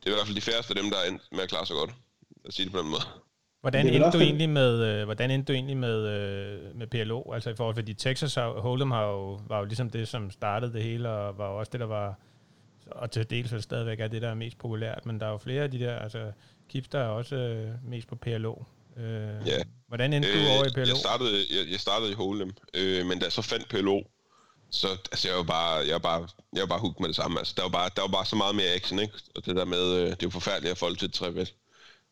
det er i hvert fald de færreste af dem, der er endt med at klare sig godt. At sige det på den måde. Hvordan endte du egentlig med, øh, hvordan endte du egentlig med, øh, med PLO? Altså i forhold til, Texas Hold'em har jo, var jo ligesom det, som startede det hele, og var jo også det, der var, og til dels så stadigvæk er det, der er mest populært, men der er jo flere af de der, altså Kips, der er også øh, mest på PLO. Øh, ja. Hvordan endte øh, du over i PLO? Jeg startede, jeg, jeg startede i Holem, øh, men da jeg så fandt PLO, så altså, jeg var bare, jeg var bare, jeg var bare hooked med det samme. Altså, der, var bare, der var bare så meget mere action, ikke? Og det der med, øh, det er jo forfærdeligt at folk til et vel?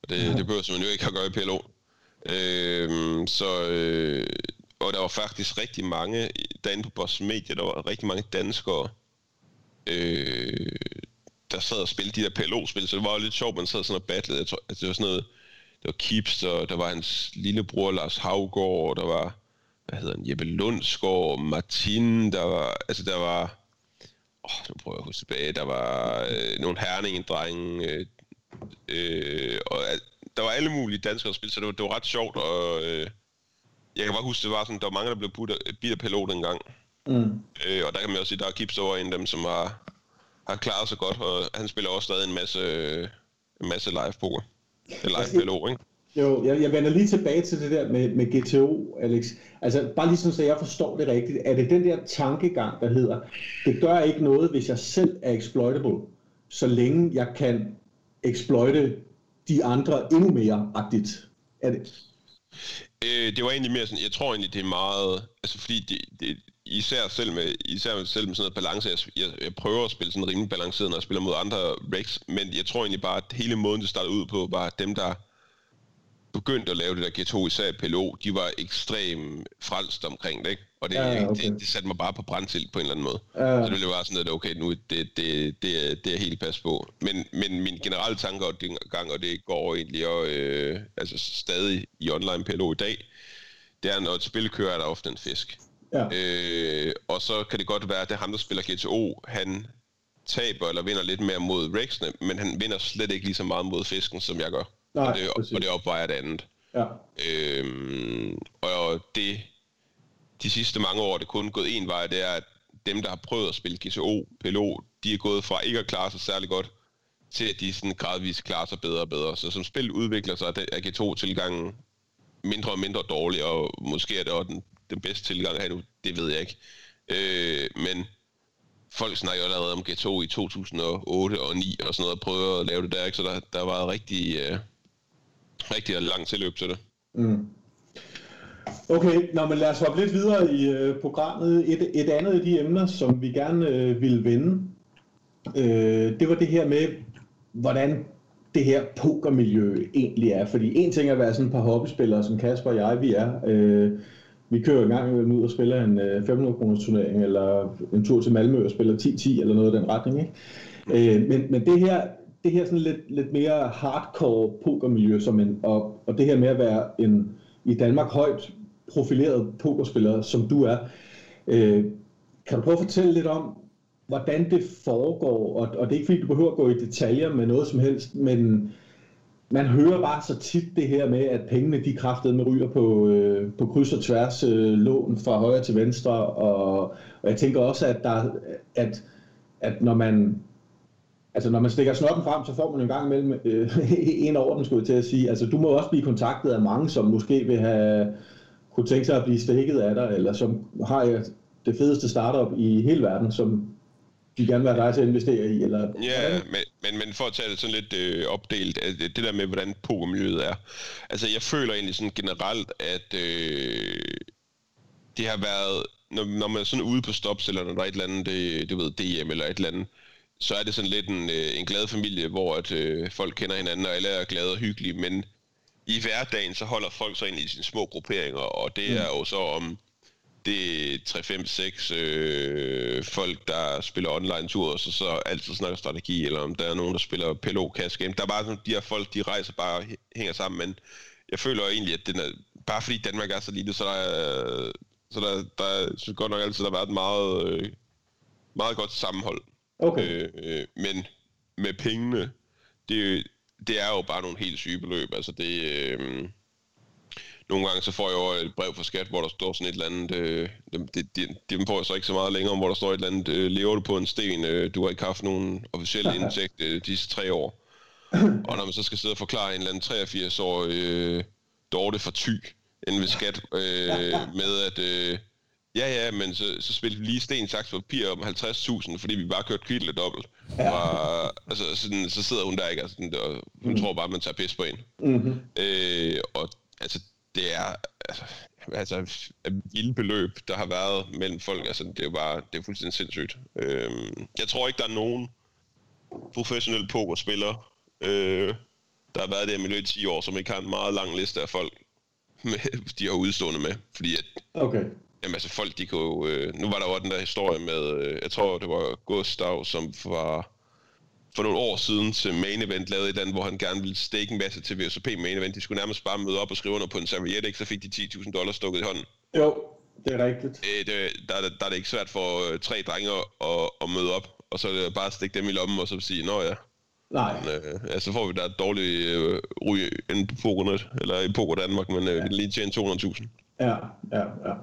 Og det, ja. det behøver man jo ikke at gøre i PLO. Øh, så, øh, og der var faktisk rigtig mange, derinde på Boss Media, der var rigtig mange danskere, øh, der sad og spillede de der PLO-spil, så det var jo lidt sjovt, man sad sådan og battlede. Jeg tror, altså, det var sådan noget, der var Kips, og der var hans lillebror Lars Havgård, og der var, hvad hedder han, Jeppe Lundsgaard, Martin, der var, altså der var, åh, nu prøver jeg at huske tilbage, der var øh, nogle herningendrenge, øh, øh, og der var alle mulige danskere at spille, så det var, det var ret sjovt, og øh, jeg kan bare huske, det var sådan, der var mange, der blev bidt af PLO dengang. Mm. Øh, og der kan man også sige, der er Kips over en af dem, som har, har klaret sig godt, og han spiller også stadig en masse, en masse live poker. Eller altså, PLO, ikke? Jo, jeg, jeg vender lige tilbage til det der med, med GTO, Alex. Altså, bare lige sådan, så jeg forstår det rigtigt. Er det den der tankegang, der hedder, det gør ikke noget, hvis jeg selv er exploitable, så længe jeg kan exploite de andre endnu mere agtigt? Er det? Øh, det var egentlig mere sådan, jeg tror egentlig, det er meget, altså fordi det, det, især selv med, især selv med sådan noget balance, jeg, jeg, jeg prøver at spille sådan rimelig balanceret, når jeg spiller mod andre Rex, men jeg tror egentlig bare, at hele måden, det startede ud på, var, at dem, der begyndte at lave det der G2, især PLO, de var ekstremt frelst omkring det, ikke? Og det, ja, okay. det, det, satte mig bare på brandtilt på en eller anden måde. Ja. Så det blev bare sådan, at okay, nu det, det, det, det er helt pas på. Men, men min generelle tanker og gang, og det går egentlig og, øh, altså stadig i online PLO i dag, det er, når et spil kører, er der ofte en fisk. Ja. Øh, og så kan det godt være, at det er ham, der spiller GTO, han taber eller vinder lidt mere mod Rexene, men han vinder slet ikke lige så meget mod fisken, som jeg gør. Nej, og, det, og det opvejer det andet. Ja. Øhm, og det, de sidste mange år det kun gået en vej, det er, at dem, der har prøvet at spille GTO, PLO, de er gået fra ikke at klare sig særlig godt, til at de sådan gradvist klarer sig bedre og bedre. Så som spil udvikler sig, er G2-tilgangen mindre og mindre dårlig, og måske er det også den den bedste tilgang her nu, det ved jeg ikke. Øh, men folk snakker jo allerede om G2 i 2008 og 9 og sådan noget, og prøver at lave det der, ikke? så der, der var rigtig, øh, rigtig lang tilløb til det. Mm. Okay, nå, men lad os hoppe lidt videre i øh, programmet. Et, et andet af de emner, som vi gerne øh, ville vende, øh, det var det her med, hvordan det her pokermiljø egentlig er. Fordi en ting er at være sådan et par hobbyspillere, som Kasper og jeg, vi er. Øh, vi kører en gang ud og spiller en øh, 500 kroners turnering, eller en tur til Malmø og spiller 10-10, eller noget i den retning. Ikke? Øh, men, men det her, det her sådan lidt, lidt mere hardcore pokermiljø, som en, og, og det her med at være en i Danmark højt profileret pokerspiller, som du er. Øh, kan du prøve at fortælle lidt om, hvordan det foregår? Og, og det er ikke fordi, du behøver at gå i detaljer med noget som helst, men man hører bare så tit det her med, at pengene de kraftede med ryger på, øh, på kryds og tværs øh, lån fra højre til venstre, og, og jeg tænker også, at, der, at, at når man Altså, når man stikker snoppen frem, så får man en gang imellem øh, en over den, skulle jeg til at sige. Altså, du må også blive kontaktet af mange, som måske vil have kunne tænke sig at blive stikket af dig, eller som har det fedeste startup i hele verden, som de gerne vil have dig til at investere i? Eller, ja, men, men, men for at tage det sådan lidt øh, opdelt, at det der med, hvordan pokermiljøet er. Altså, jeg føler egentlig sådan generelt, at øh, det har været, når, når man er sådan ude på stops, eller når der er et eller andet, det, det ved, DM eller et eller andet, så er det sådan lidt en, øh, en glad familie, hvor at, øh, folk kender hinanden, og alle er glade og hyggelige, men i hverdagen, så holder folk sig ind i sine små grupperinger, og det mm. er jo så om det er 3-5-6 øh, folk, der spiller online-tur, og så, så altid snakker strategi, eller om der er nogen, der spiller PLO cash game. Der er bare sådan, de her folk, de rejser bare hænger sammen, men jeg føler egentlig, at den er, bare fordi Danmark er så lille, så der er, så der, der så godt nok altid, der har været et meget, øh, meget godt sammenhold. Okay. Øh, øh, men med pengene, det, det er jo bare nogle helt syge beløb. Altså det... Øh, nogle gange så får jeg jo et brev fra skat, hvor der står sådan et eller andet, øh, det, det, det, dem får jeg så ikke så meget længere, hvor der står et eller andet, øh, lever du på en sten, øh, du har ikke haft nogen officielle indtægt øh, disse tre år. Og når man så skal sidde og forklare en eller anden 83-årig øh, Dorte for ty, inden ved skat, øh, med at, øh, Ja, ja, men så, så spillede vi lige sten, saks, papir om 50.000, fordi vi bare kørte kvidt dobbelt. Ja. Og, altså, sådan, så sidder hun der ikke, altså, der, hun mm. tror bare, man tager pis på en. Mm-hmm. Øh, og altså, det er altså, altså et vildt beløb, der har været mellem folk. Altså, det er jo bare, det er fuldstændig sindssygt. Øh, jeg tror ikke, der er nogen professionelle pokerspillere, øh, der har været der i miljø i 10 år, som ikke har en meget lang liste af folk, med, de har udstående med. Fordi at, okay Jamen altså folk, de kunne øh, nu var der jo den der historie med, øh, jeg tror det var Gustav, som var for nogle år siden til main event lavede et andet, hvor han gerne ville stikke en masse til VSP main event. De skulle nærmest bare møde op og skrive under på en serviette, ikke? så fik de 10.000 dollars stukket i hånden. Jo, det er rigtigt. Øh, det, der, der, der er det ikke svært for øh, tre drenge at, at møde op, og så bare stikke dem i lommen og så sige, nå ja. Nej. Men, øh, altså får vi der et dårligt øh, ryg inde på Pokernet, eller i Poker Danmark, men øh, ja. lige tjene 200.000. Ja, ja, ja.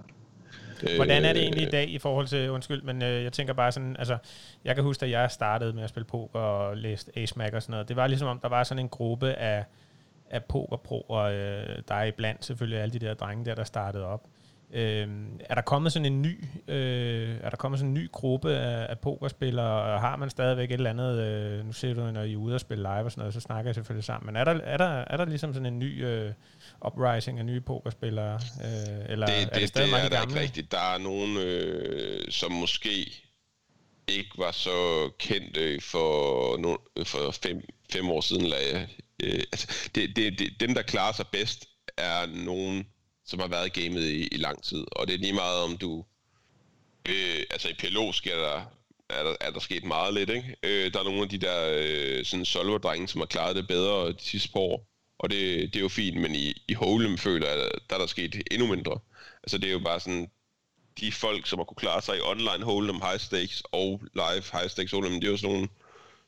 Øh, Hvordan er det egentlig i dag i forhold til, undskyld, men øh, jeg tænker bare sådan, altså, jeg kan huske, at jeg startede med at spille poker og læste Ace Mac og sådan noget. Det var ligesom om, der var sådan en gruppe af, af og øh, der er iblandt selvfølgelig alle de der drenge der, der startede op. Øh, er der kommet sådan en ny, øh, er der kommet sådan en ny gruppe af, af pokerspillere, og har man stadigvæk et eller andet, øh, nu ser du, når I er ude og spille live og sådan noget, så snakker jeg selvfølgelig sammen, men er der, er der, er der ligesom sådan en ny øh, uprising af nye pokerspillere? Øh, eller det, det, er det stadig det mange er der gamle? ikke rigtigt. Der er nogen, øh, som måske ikke var så kendte for, no, for fem, fem år siden. Eller, øh, altså, det, det, det, dem, der klarer sig bedst, er nogen, som har været i gamet i, i lang tid. Og det er lige meget om du... Øh, altså i PLO sker der, er der, er der sket meget lidt, ikke? Øh, der er nogle af de der øh, sådan solver som har klaret det bedre de sidste par år og det, det er jo fint, men i, i Holem føler jeg, der er der sket endnu mindre. Altså det er jo bare sådan, de folk, som har kunne klare sig i online Holem high stakes og live high stakes Holem, det er jo sådan nogle,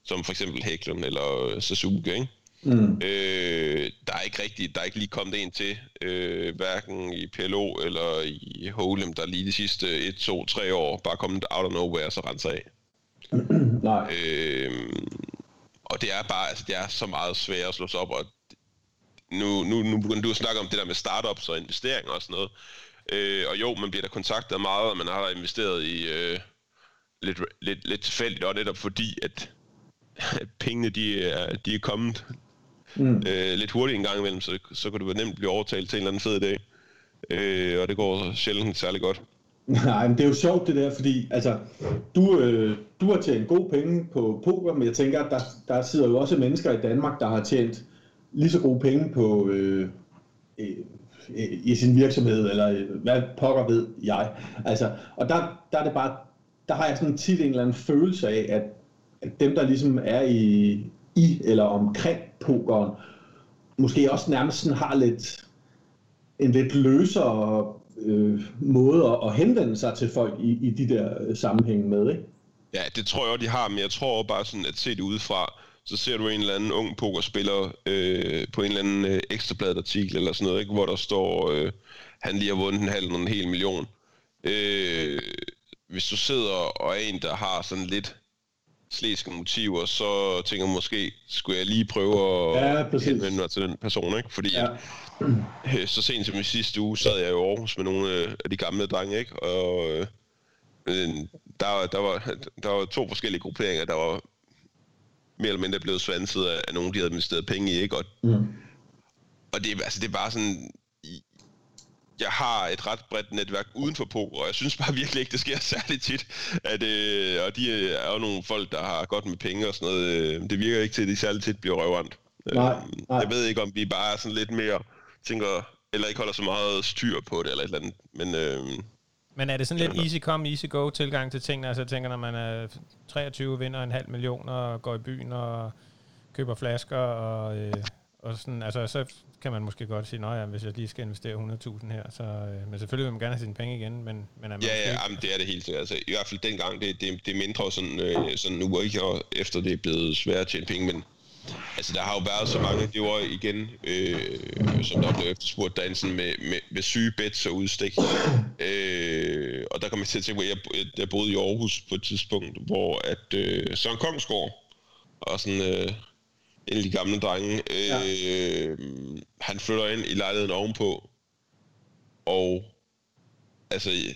som for eksempel Hæklund eller Sasuke, ikke? Mm. Øh, der er ikke rigtig, der er ikke lige kommet en til, øh, hverken i PLO eller i Holem, der lige de sidste 1, 2, 3 år bare kommet out of nowhere, så renser af. Nej. Øh, og det er bare, altså det er så meget svært at slå sig op, og nu, nu, nu begynder du at snakke om det der med startups og investeringer og sådan noget. Øh, og jo, man bliver da kontaktet meget, og man har da investeret i øh, lidt, lidt, lidt tilfældigt, og netop fordi, at, at pengene de er, de er kommet mm. øh, lidt hurtigt en gang imellem, så, så kan være nemt blive overtalt til en eller anden fed dag. Øh, og det går sjældent særlig godt. Nej, men det er jo sjovt det der, fordi altså, du, øh, du har tjent gode penge på poker, men jeg tænker, at der, der sidder jo også mennesker i Danmark, der har tjent lige så gode penge på øh, øh, i sin virksomhed, eller hvad pokker ved jeg. Altså, og der, der er det bare, der har jeg sådan tit en eller anden følelse af, at, at dem, der ligesom er i, i eller omkring pokeren, måske også nærmest sådan har lidt en lidt løsere øh, måde at henvende sig til folk i, i de der øh, sammenhænge med, ikke? Ja, det tror jeg også, de har, men jeg tror bare sådan, at se det udefra, så ser du en eller anden ung pokerspiller øh, på en eller anden øh, ekstrabladet artikel eller sådan noget, ikke? hvor der står, øh, han lige har vundet en halv en hel million. Øh, hvis du sidder og er en, der har sådan lidt slæske motiver, så tænker jeg måske, skulle jeg lige prøve at ja, henvende mig til den person, ikke? Fordi ja. øh, så sent som i sidste uge sad jeg i Aarhus med nogle af de gamle drenge, ikke? Og øh, der, der, var, der var to forskellige grupperinger, der var mere eller mindre blevet svanset af, af nogen, de havde investeret penge i, ikke? Og, mm. og det, altså, det er bare sådan, jeg har et ret bredt netværk uden for poker, og jeg synes bare virkelig ikke, det sker særligt tit. At, øh, og de øh, er jo nogle folk, der har godt med penge og sådan noget. Øh, det virker ikke til, at de særligt tit bliver røvrendt. Nej, øh, nej. Jeg ved ikke, om vi bare er sådan lidt mere, tænker, eller ikke holder så meget styr på det, eller et eller andet. Men, øh, men er det sådan lidt easy come, easy go tilgang til tingene? Altså jeg tænker, når man er 23, vinder en halv million og går i byen og køber flasker og, øh, og sådan, altså så kan man måske godt sige, at hvis jeg lige skal investere 100.000 her, så, øh, men selvfølgelig vil man gerne have sine penge igen, men, men er man Ja, ja, jamen, det er det helt. Altså, I hvert fald dengang, det, det, det er mindre sådan, øh, sådan nu, ikke? Og efter det er blevet svært at tjene penge, men altså, der har jo været så mange, det var igen, øh, som der blev efterspurgt derinde, sådan med, med, med syge bets og udstik. Øh, og der kommer jeg til at tænke på, jeg, jeg boede i Aarhus på et tidspunkt, hvor at øh, Søren Kongsgaard, og sådan... Øh, en af de gamle drenge. Ja. Øh, han flytter ind i lejligheden ovenpå, og altså, jeg,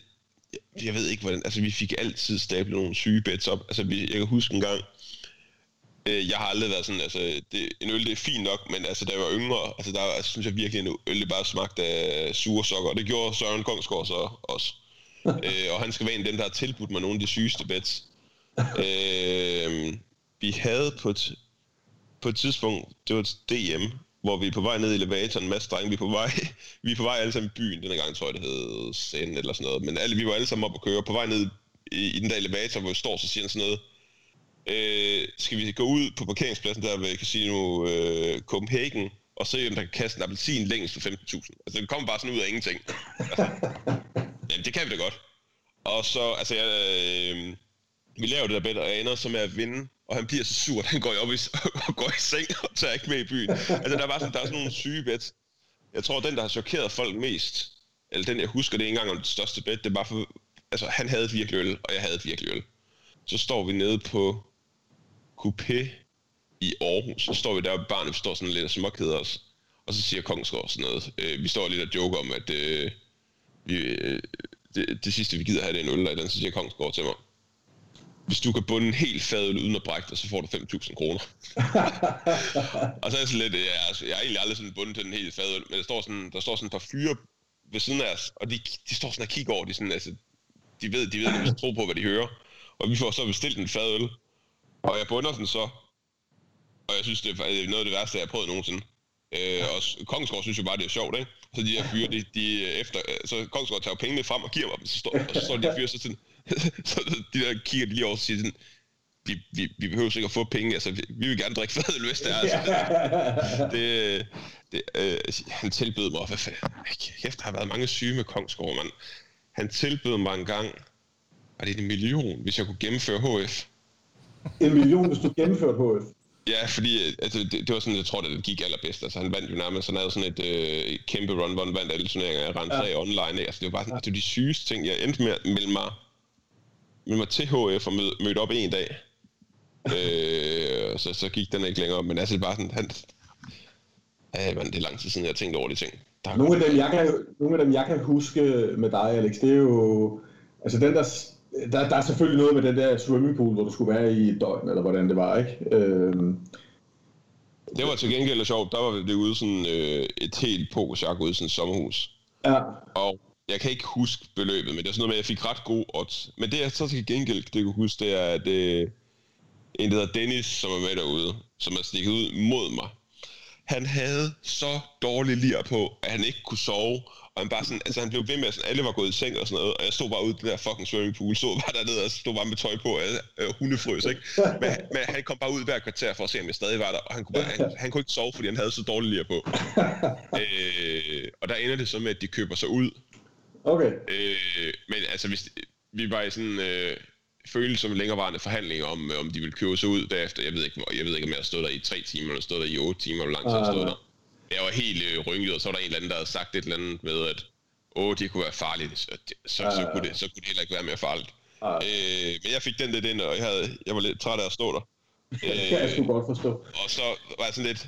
jeg ved ikke hvordan, altså vi fik altid stablet nogle syge bets op. Altså vi, jeg kan huske en gang, øh, jeg har aldrig været sådan, altså det, en øl det er fint nok, men altså da jeg var yngre, altså der altså, synes jeg virkelig en øl det bare smagte af sure sokker, og det gjorde Søren Kongsgaard så også. øh, og han skal være en af dem, der har tilbudt mig nogle af de sygeste bets. øh, vi havde på et, på et tidspunkt, det var et DM, hvor vi er på vej ned i elevatoren, en masse drenge, vi er på vej, vi er på vej alle sammen i byen, denne gang tror jeg, det hed Sen eller sådan noget, men alle, vi var alle sammen op og køre, på vej ned i, i den der elevator, hvor vi står, så siger han sådan noget, øh, skal vi gå ud på parkeringspladsen der ved Casino øh, Copenhagen, og se, om der kan kaste en appelsin længst for 15.000. Altså, det kommer bare sådan ud af ingenting. Altså, jamen, det kan vi da godt. Og så, altså, jeg, øh, vi laver det der bedre, og jeg ender så med at vinde og han bliver så sur, at han går op i, og går i seng og tager ikke med i byen. Altså, der var sådan, der er sådan nogle syge bet. Jeg tror, den, der har chokeret folk mest, eller den, jeg husker, det er engang om det største bet, det var for, altså, han havde virkelig øl, og jeg havde virkelig øl. Så står vi nede på Coupé i Aarhus, så står vi der, og barnet står sådan lidt og småkeder os. Og så siger Kongsgaard sådan noget. Øh, vi står lidt og joker om, at øh, vi, øh, det, det, sidste, vi gider have, det er en øl, og den, så siger Kongsgaard til mig, hvis du kan bunde en helt fadøl uden at brække dig, så får du 5.000 kroner. og så er jeg sådan lidt, ja, altså, jeg har egentlig aldrig sådan bundet til en helt fadøl, men der står sådan, der står sådan et par fyre ved siden af os, og de, de står sådan og kigger over, de, sådan, altså, de ved, de ved, at de tror på, hvad de hører. Og vi får så bestilt en fadøl, og jeg bunder den så, og jeg synes, det er noget af det værste, jeg har prøvet nogensinde. Øh, og Kongsgaard synes jo bare, det er sjovt, ikke? Så de her fyre, de, de efter, så Kongsgaard tager pengene frem og giver dem, så står, og så står de her fyre så sådan, så de der kigger lige over og siger sådan, vi, vi, vi behøver ikke at få penge, altså vi, vi vil gerne drikke fadøl, hvis det er. Altså, det, det, øh, han tilbød mig, hvad fanden, kæft, der har været mange syge med Kongsgaard, mand. Han tilbød mig en gang, var det en million, hvis jeg kunne gennemføre HF? En million, hvis du gennemførte HF? Ja, fordi altså, det, det, var sådan, jeg tror, det gik allerbedst. Altså, han vandt jo nærmest, han havde sådan et øh, kæmpe run, hvor han vandt alle turneringer, jeg rendte ja. af online. Altså, det var bare sådan, altså, de sygeste ting. Jeg endte med at melde mig med mig til HF og mød, mødte op en dag. øh, så, så gik den ikke længere, men bare sådan, han, ja, man, det er lang tid siden, jeg har tænkt over de ting. Der nogle, af dem, jeg kan, nogle af dem, jeg kan huske med dig, Alex, det er jo, altså den der, der, der er selvfølgelig noget med den der swimmingpool, hvor du skulle være i et døgn, eller hvordan det var, ikke? Øh, det var til gengæld sjovt. Der var det ude sådan øh, et helt pokerchak ude i sådan et sommerhus. Ja. Og jeg kan ikke huske beløbet, men det er sådan noget med, at jeg fik ret god odds. Men det jeg så til gengæld det kan huske, det er, at øh, en, der hedder Dennis, som er med derude, som er stikket ud mod mig. han havde så dårlig lir på, at han ikke kunne sove. Og han, bare sådan, altså han blev ved med, at alle var gået i seng og sådan noget, og jeg stod bare ude i den der fucking swimmingpool, stod bare dernede og stod bare med tøj på, og øh, hundefrøs, ikke? Men, men, han kom bare ud hver kvarter for at se, om jeg stadig var der, og han kunne, bare, han, han kunne ikke sove, fordi han havde så dårlig lir på. øh, og der ender det så med, at de køber sig ud. Okay. Øh, men altså, hvis, vi var i sådan øh, følelse som længerevarende forhandlinger om, om de ville købe sig ud derefter. Jeg ved ikke, hvor, jeg ved ikke om jeg stod der i tre timer, eller stod der i otte timer, hvor lang tid jeg stod der. Jeg var helt øh, rynket, og så var der en eller anden, der havde sagt et eller andet med, at åh, det kunne være farligt, så, så, så, kunne, det, så kunne det heller ikke være mere farligt. Øh, men jeg fik den lidt ind, og jeg, havde, jeg var lidt træt af at stå der. Øh, jeg sgu godt forstå. Og så var jeg sådan lidt,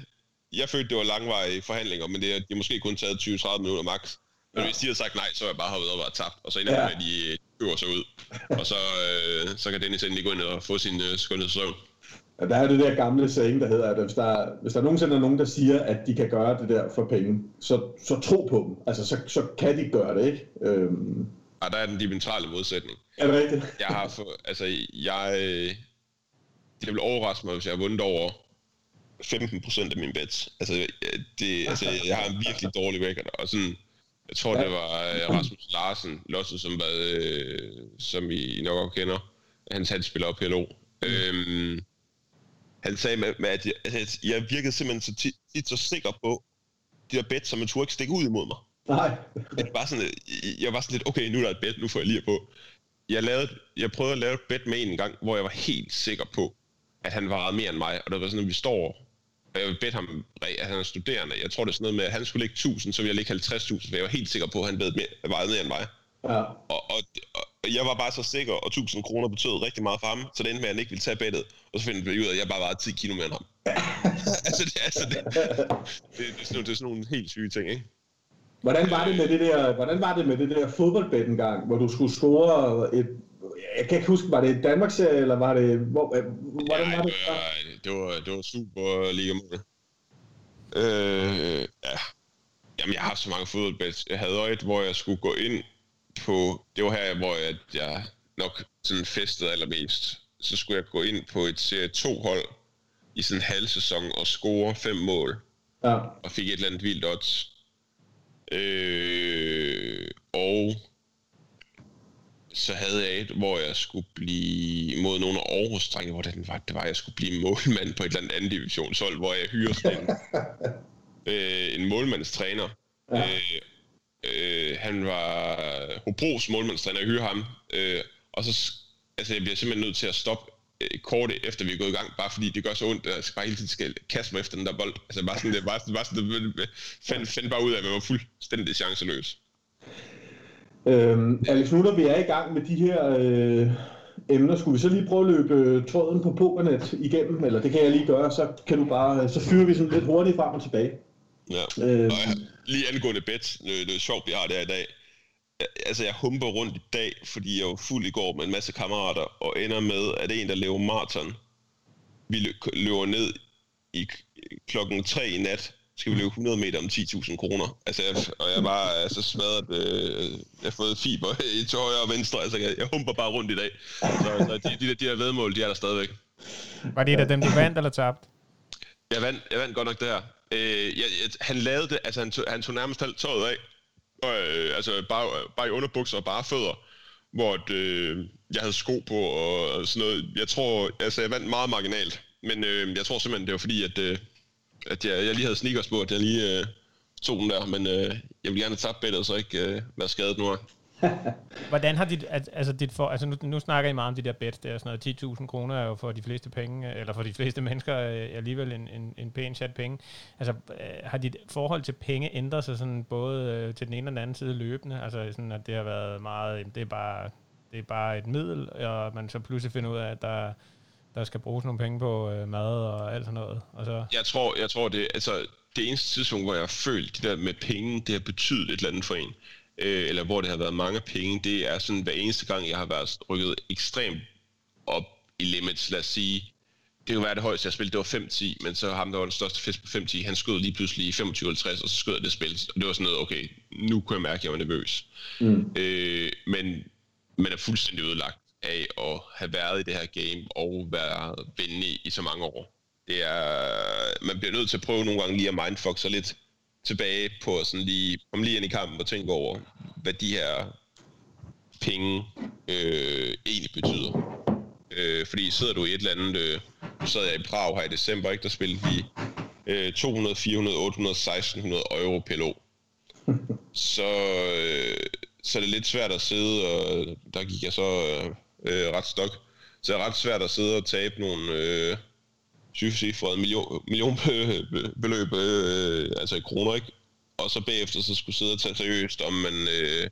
jeg følte, det var langvarige forhandlinger, men det har måske kun taget 20-30 minutter max. Men hvis de havde sagt nej, så var jeg bare hoppet op og tabt, og så ender ja. med, at de køber sig ud. og så, øh, så kan Dennis endelig gå ind og få sin øh, skønhedssøvn. Ja, der er det der gamle saying, der hedder, at hvis der, hvis der nogensinde er nogen, der siger, at de kan gøre det der for penge, så, så tro på dem. Altså, så, så kan de gøre det, ikke? Øhm... Ja, der er den dimensionale modsætning. Er det rigtigt? jeg har for, altså, jeg, det vil overraske mig, hvis jeg har vundet over 15 procent af mine bets. Altså, det, altså, jeg har en virkelig dårlig record, og sådan, jeg tror, ja. det var øh, Rasmus Larsen, Losse, som, var, øh, som I nok også kender. Han, han spiller op PLO. Mm. Øhm, han sagde, med, med at jeg, altså, jeg virkede simpelthen så tit, tit så sikker på de der bet, som man turde ikke stikke ud imod mig. Nej. det var sådan, jeg var sådan lidt, okay, nu er der et bet, nu får jeg lige på. Jeg, lavede, jeg prøvede at lave et bet med en gang, hvor jeg var helt sikker på, at han var mere end mig. Og det var sådan, at vi står og jeg vil bede ham, at han er studerende. Jeg tror, det er sådan noget med, at han skulle lægge 1000, så ville jeg lægge 50.000, for jeg var helt sikker på, at han vejede mere end mig. Ja. Og, og, og, jeg var bare så sikker, og 1000 kroner betød rigtig meget for ham, så det endte med, at han ikke ville tage bettet. Og så finder vi ud af, at jeg bare var 10 kilo mere end ham. altså, det, altså det, det, det, det, er sådan, det er sådan nogle helt syge ting, ikke? Hvordan var det med det der, hvordan var det med det der fodboldbet engang, hvor du skulle score et jeg kan ikke huske, var det en Danmarksserie, eller var det... Hvor, hvordan ja, var det? Det var, det var super liga Øh, ja. Jamen, jeg har så mange fodboldbets. Jeg havde et, hvor jeg skulle gå ind på... Det var her, hvor jeg, jeg nok sådan festede allermest. Så skulle jeg gå ind på et serie 2-hold i sådan en halv sæson og score fem mål. Ja. Og fik et eller andet vildt odds. Øh, og så havde jeg et, hvor jeg skulle blive mod nogle af Aarhus drenge, hvor det var, det var, jeg skulle blive målmand på et eller andet andet divisionshold, hvor jeg hyrer sådan en, øh, en målmandstræner. Ja. Øh, øh, han var Hobros målmandstræner, jeg hyrer ham. Øh, og så, altså jeg bliver simpelthen nødt til at stoppe øh, kort efter vi er gået i gang, bare fordi det gør så ondt, at jeg skal bare hele tiden skal kaste mig efter den der bold. Altså bare sådan, det bare, bare sådan, det, fandt, fandt bare ud af, at man var fuldstændig chanceløs. Øhm, Alex, nu når vi er i gang med de her øh, emner, skulle vi så lige prøve at løbe øh, tråden på Pokernet igennem, eller det kan jeg lige gøre, så kan du bare, så fyrer vi sådan lidt hurtigt frem og tilbage. Ja, øhm. og jeg, lige angående bet, noget, noget sjovt, vi har der i dag. Jeg, altså, jeg humper rundt i dag, fordi jeg var fuld i går med en masse kammerater, og ender med, at en, der lever maraton, vi løber ned i klokken 3 i nat, skal vi løbe 100 meter om 10.000 kroner. Altså, jeg, og jeg er så smadret, øh, jeg har fået fiber i til højre og venstre, altså jeg, jeg humper bare rundt i dag. Så, så de, de, der, de der vedmål, de er der stadigvæk. Var det et af dem, du vandt eller tabte? Jeg vandt, jeg vandt godt nok der. Øh, jeg, jeg, han lavede det, altså han tog, han tog nærmest alt tøjet af, og, øh, altså bare, bare i underbukser og bare fødder, hvor øh, jeg havde sko på og sådan noget. Jeg tror, altså jeg vandt meget marginalt, men øh, jeg tror simpelthen, det var fordi, at øh, at jeg, jeg lige havde sneakers på, at jeg lige øh, tog den der, men øh, jeg vil gerne tage bedre, så ikke øh, være skadet nu. Hvordan har dit, altså dit for, altså nu, nu snakker I meget om de der bets, der er sådan noget 10.000 kroner er jo for de fleste penge, øh, eller for de fleste mennesker øh, alligevel en, en, en pæn chat penge. Altså øh, har dit forhold til penge ændret sig sådan både øh, til den ene og den anden side løbende? Altså sådan, at det har været meget, det er bare, det er bare et middel, og man så pludselig finder ud af, at der der skal bruges nogle penge på øh, mad og alt sådan noget. Og så... Jeg tror, jeg tror det, altså, det eneste tidspunkt, hvor jeg har følt, det der med penge, det har betydet et eller andet for en, øh, eller hvor det har været mange penge, det er sådan hver eneste gang, jeg har været rykket ekstremt op i limits, lad os sige, det kunne være det højeste, jeg spillede, det var 5-10, men så ham, der var den største fisk på 5-10, han skød lige pludselig i 25-50, og så skød jeg det spil, og det var sådan noget, okay, nu kunne jeg mærke, at jeg var nervøs. Mm. Øh, men man er fuldstændig ødelagt af at have været i det her game og været vindende i så mange år. det er, man bliver nødt til at prøve nogle gange lige at mindfuck sig lidt tilbage på sådan lige, komme lige ind i kampen og tænke over, hvad de her penge øh, egentlig betyder. Øh, fordi sidder du i et eller andet, øh, nu sad jeg i Prag her i december, ikke, der spillede vi øh, 200, 400, 800, 1600 euro lå. Så, øh, så er det lidt svært at sidde, og der gik jeg så øh, øh, ret stok. Så det er ret svært at sidde og tabe nogle øh, syvcifrede million, millionbeløb, øh, altså i kroner, ikke? Og så bagefter så skulle sidde og tage seriøst, om man øh,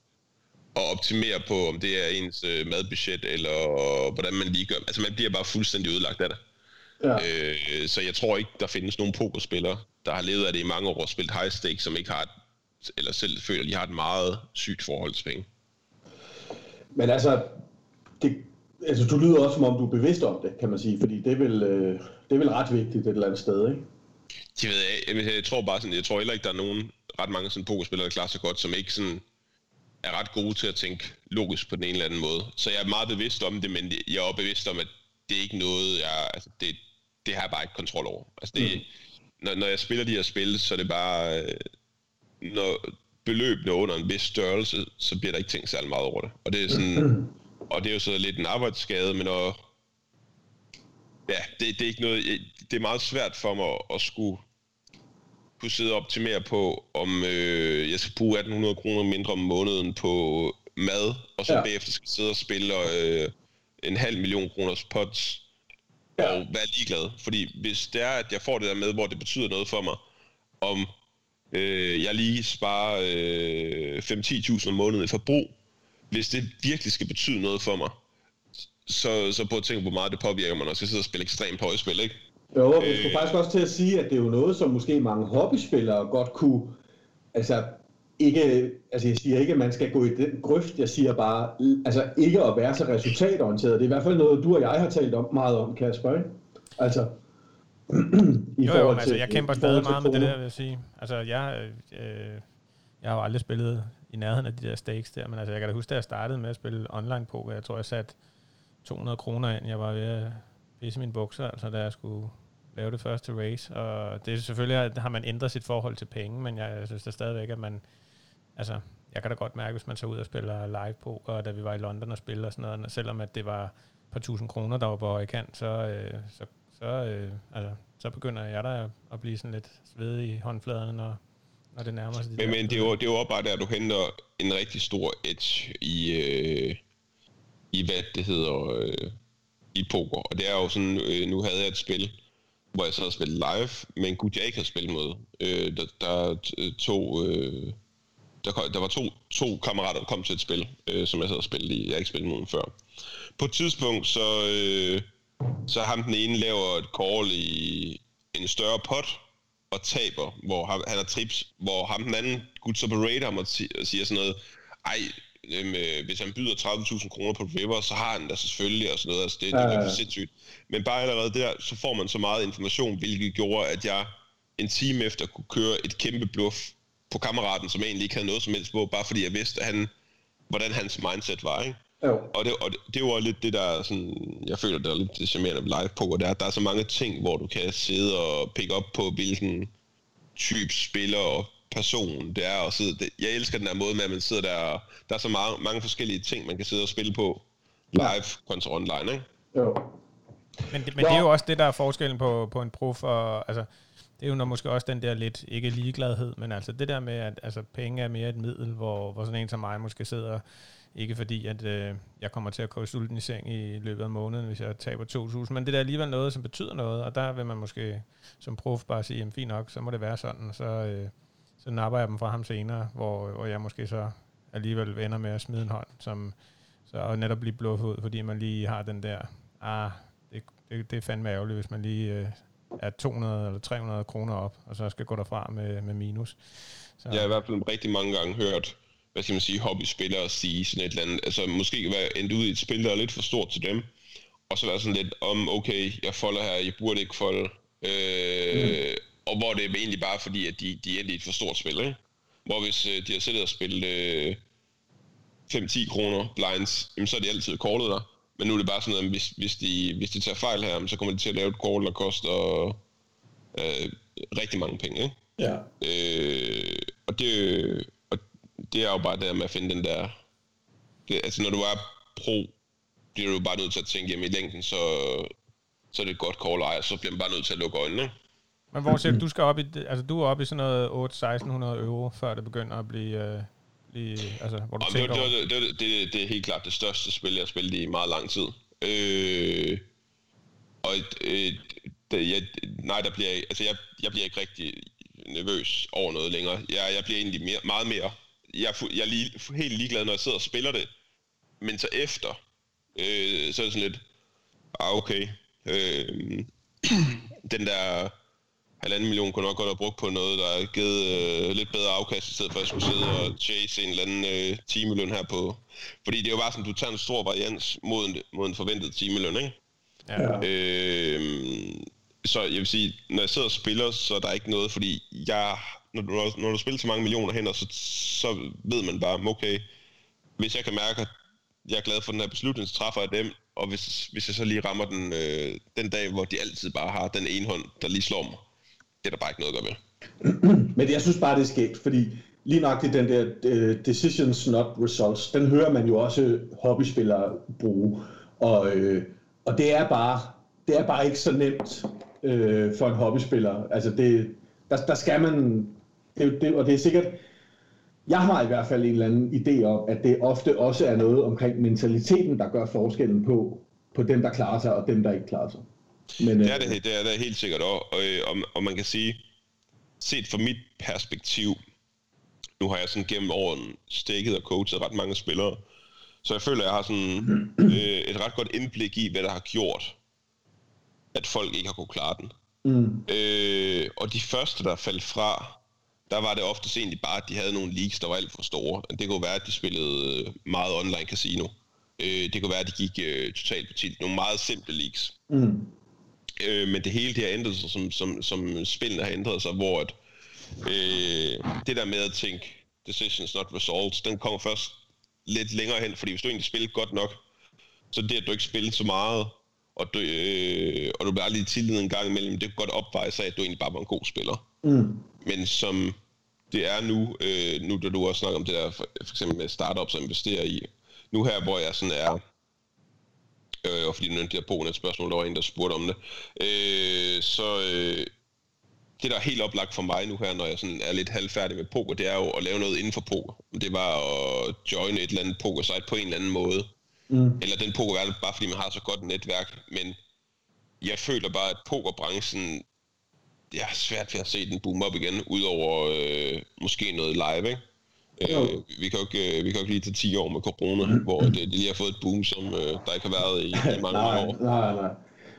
og optimere på, om det er ens øh, madbudget, eller hvordan man lige gør. Altså man bliver bare fuldstændig ødelagt af det. Ja. Øh, så jeg tror ikke, der findes nogen pokerspillere, der har levet af det i mange år og spillet high stakes, som ikke har et, eller selv føler, at de har et meget sygt forhold til penge. Men altså, det, altså, du lyder også, som om du er bevidst om det, kan man sige, fordi det er vel, øh, det er vel ret vigtigt et eller andet sted, ikke? Det ved jeg, jeg, jeg tror bare sådan, jeg tror heller ikke, der er nogen, ret mange sådan pokerspillere, der klarer sig godt, som ikke sådan er ret gode til at tænke logisk på den ene eller anden måde. Så jeg er meget bevidst om det, men jeg er også bevidst om, at det er ikke noget, jeg, altså det, det har jeg bare ikke kontrol over. Altså det, mm. når, når jeg spiller de her spil, så er det bare, øh, når beløbene er under en vis størrelse, så bliver der ikke tænkt særlig meget over det. Og det er sådan, og det er jo så lidt en arbejdsskade, men når, ja, det, det er ikke noget, det er meget svært for mig at skulle kunne sidde og optimere på, om øh, jeg skal bruge 1800 kroner mindre om måneden på mad, og så ja. bagefter skal sidde og spille øh, en halv million kroners pots, ja. og være ligeglad. Fordi hvis det er, at jeg får det der med, hvor det betyder noget for mig, om øh, jeg lige sparer øh, 5-10.000 om måneden i forbrug, hvis det virkelig skal betyde noget for mig, så, så prøv at tænke, hvor meget det påvirker mig, når jeg skal sidde og spille ekstremt højspil, ikke? Jo, men jeg skulle øh, faktisk også til at sige, at det er jo noget, som måske mange hobbyspillere godt kunne, altså ikke, altså jeg siger ikke, at man skal gå i den grøft, jeg siger bare, altså ikke at være så resultatorienteret. Det er i hvert fald noget, du og jeg har talt om, meget om, Kasper, ikke? Altså, i jo, jo, til, altså jeg kæmper stadig meget med det der, vil jeg sige. Altså jeg, øh, jeg har jo aldrig spillet i nærheden af de der stakes der, men altså jeg kan da huske, da jeg startede med at spille online på, jeg tror, jeg satte 200 kroner ind. Jeg var ved at pisse mine bukser, altså da jeg skulle lave det første race. Og det er selvfølgelig, at har man ændret sit forhold til penge, men jeg, jeg synes da stadigvæk, at man, altså, jeg kan da godt mærke, hvis man så ud og spiller live poker, da vi var i London og spille og sådan noget, selvom at det var et par tusind kroner, der var på højkant, så, øh, så, så, øh, altså, så begynder jeg der at blive sådan lidt svedig i håndfladerne, når, når det nærmer sig. De men, men det, er jo, det er jo bare der, du henter en rigtig stor edge i, øh, i hvad det hedder, øh, i poker. Og det er jo sådan, øh, nu havde jeg et spil, hvor jeg så havde spillet live, men gud, jeg ikke havde spillet mod. Øh, der, der, to, øh, der, der var to, to kammerater, der kom til et spil, øh, som jeg havde spillet i. Jeg har ikke spillet dem før. På et tidspunkt, så, øh, så ham den ene laver et call i en større pot, og taber, hvor han, han har trips, hvor ham den anden gut så berater ham og siger sådan noget, ej, øh, hvis han byder 30.000 kroner på River, så har han da selvfølgelig og sådan noget. Altså, det, det er ja, sindssygt. Men bare allerede der, så får man så meget information, hvilket gjorde, at jeg en time efter kunne køre et kæmpe bluff på kammeraten, som egentlig ikke havde noget som helst på, bare fordi jeg vidste, at han, hvordan hans mindset var, ikke? Jo. Og, det, og det, det var lidt det, der sådan, jeg føler, det er lidt det charmerende live poker, det er, at der er så mange ting, hvor du kan sidde og pick op på, hvilken type spiller og person det er at sidde. Det, jeg elsker den her måde med, at man sidder der, og der er så mange, mange forskellige ting, man kan sidde og spille på live ja. kontra online, ikke? Jo. Men, det, men det er jo også det, der er forskellen på, på en prof og, altså, det er jo nok måske også den der lidt, ikke ligegladhed, men altså det der med, at altså, penge er mere et middel, hvor, hvor sådan en som mig måske sidder, ikke fordi, at øh, jeg kommer til at gå sulten i seng i løbet af måneden, hvis jeg taber 2.000, men det er alligevel noget, som betyder noget, og der vil man måske som prof bare sige, jamen fint nok, så må det være sådan, så, øh, så napper jeg dem fra ham senere, hvor, hvor jeg måske så alligevel ender med at smide en hånd, som, så, og netop blive bluffet ud, fordi man lige har den der, ah, det, det, det er fandme ærgerligt, hvis man lige øh, er 200 eller 300 kroner op, og så skal gå derfra med, med minus. Så. Jeg har i hvert fald rigtig mange gange hørt, hvad skal man sige, hobbyspillere sige sådan et eller andet, altså måske være endt ud i et spil, der er lidt for stort til dem, og så være sådan lidt om, okay, jeg folder her, jeg burde ikke folde, øh, mm og hvor det er egentlig bare fordi, at de, de er i et for stort spil, ikke? Hvor hvis øh, de har siddet og spillet øh, 5-10 kroner blinds, jamen, så er de altid callet der. Men nu er det bare sådan noget, at hvis, hvis, de, hvis de tager fejl her, så kommer de til at lave et call, der koster øh, rigtig mange penge, ikke? Ja. Øh, og, det, og det er jo bare det med at finde den der... Det, altså, når du er pro, bliver du bare nødt til at tænke, jamen i længden, så, så er det et godt call, ej, så bliver man bare nødt til at lukke øjnene. Men hvor siger du, du skal op i, altså du er oppe i sådan noget 8-1600 euro, før det begynder at blive, øh, blive altså hvor du Og det, tænker det, det, det, det, det er helt klart det største spil, jeg har spillet i meget lang tid. Øh, og øh, det, jeg, nej, der bliver, altså jeg, jeg bliver ikke rigtig nervøs over noget længere. Jeg, jeg bliver egentlig mere, meget mere... Jeg, er jeg er lige, helt ligeglad, når jeg sidder og spiller det. Men så efter, øh, så er det sådan lidt... Ah, okay. Øh, den der halvanden million kunne nok godt have brugt på noget, der har givet øh, lidt bedre afkast, i stedet for at jeg skulle sidde og chase en eller anden øh, timeløn her på. Fordi det er jo bare sådan, du tager en stor varians mod en, mod en forventet timeløn, ikke? Ja. Øh, så jeg vil sige, når jeg sidder og spiller, så er der ikke noget, fordi jeg, når, du, når du spiller så mange millioner hænder, så, så ved man bare, okay, hvis jeg kan mærke, at jeg er glad for den her beslutning, så træffer jeg dem, og hvis, hvis jeg så lige rammer den, øh, den dag, hvor de altid bare har den ene hånd, der lige slår mig, det er der bare ikke noget at gøre ved. Men jeg synes bare, det er skægt, fordi lige nok det den der uh, decisions not results, den hører man jo også hobbyspillere bruge. Og, øh, og det er bare det er bare ikke så nemt øh, for en hobbyspiller. Altså det, der, der skal man, det, det, og det er sikkert, jeg har i hvert fald en eller anden idé om, at det ofte også er noget omkring mentaliteten, der gør forskellen på, på dem, der klarer sig, og dem, der ikke klarer sig. Men, Det er det, det er det helt sikkert også, og, øh, og, og man kan sige, set fra mit perspektiv, nu har jeg sådan gennem åren stikket og coachet ret mange spillere, så jeg føler, at jeg har sådan øh, et ret godt indblik i, hvad der har gjort, at folk ikke har kunne klare den. Mm, Øh, og de første, der faldt fra, der var det oftest egentlig bare, at de havde nogle leagues, der var alt for store. Det kunne være, at de spillede øh, meget online casino. Øh, det kunne være, at de gik øh, totalt på tit. Nogle meget simple leagues. mm, Øh, men det hele det har ændret sig, som, som, som spillene har ændret sig, hvor at, øh, det der med at tænke decisions not results, den kommer først lidt længere hen, fordi hvis du egentlig spiller godt nok, så det, at du ikke spiller så meget, og du, øh, og du bliver lige tillid en gang imellem, det kan godt opveje sig, at du egentlig bare var en god spiller. mm, Men som det er nu, øh, nu da du også snakker om det der, for, for eksempel med startups og investere i, nu her, hvor jeg sådan er, øh, og fordi nu det der på et spørgsmål, der var en, der spurgte om det, øh, så øh, det, der er helt oplagt for mig nu her, når jeg sådan er lidt halvfærdig med poker, det er jo at lave noget inden for poker. Det var at joine et eller andet poker-site på en eller anden måde. Mm. Eller den pokerverden, bare fordi man har så godt et netværk. Men jeg føler bare, at pokerbranchen, det er svært ved at se den boom op igen, udover øh, måske noget live, ikke? Øh, vi, kan jo ikke, øh, vi kan jo ikke lige tage 10 år med corona, hvor det, det lige har fået et boom, som øh, der ikke har været i, i mange nej, år. nej, nej.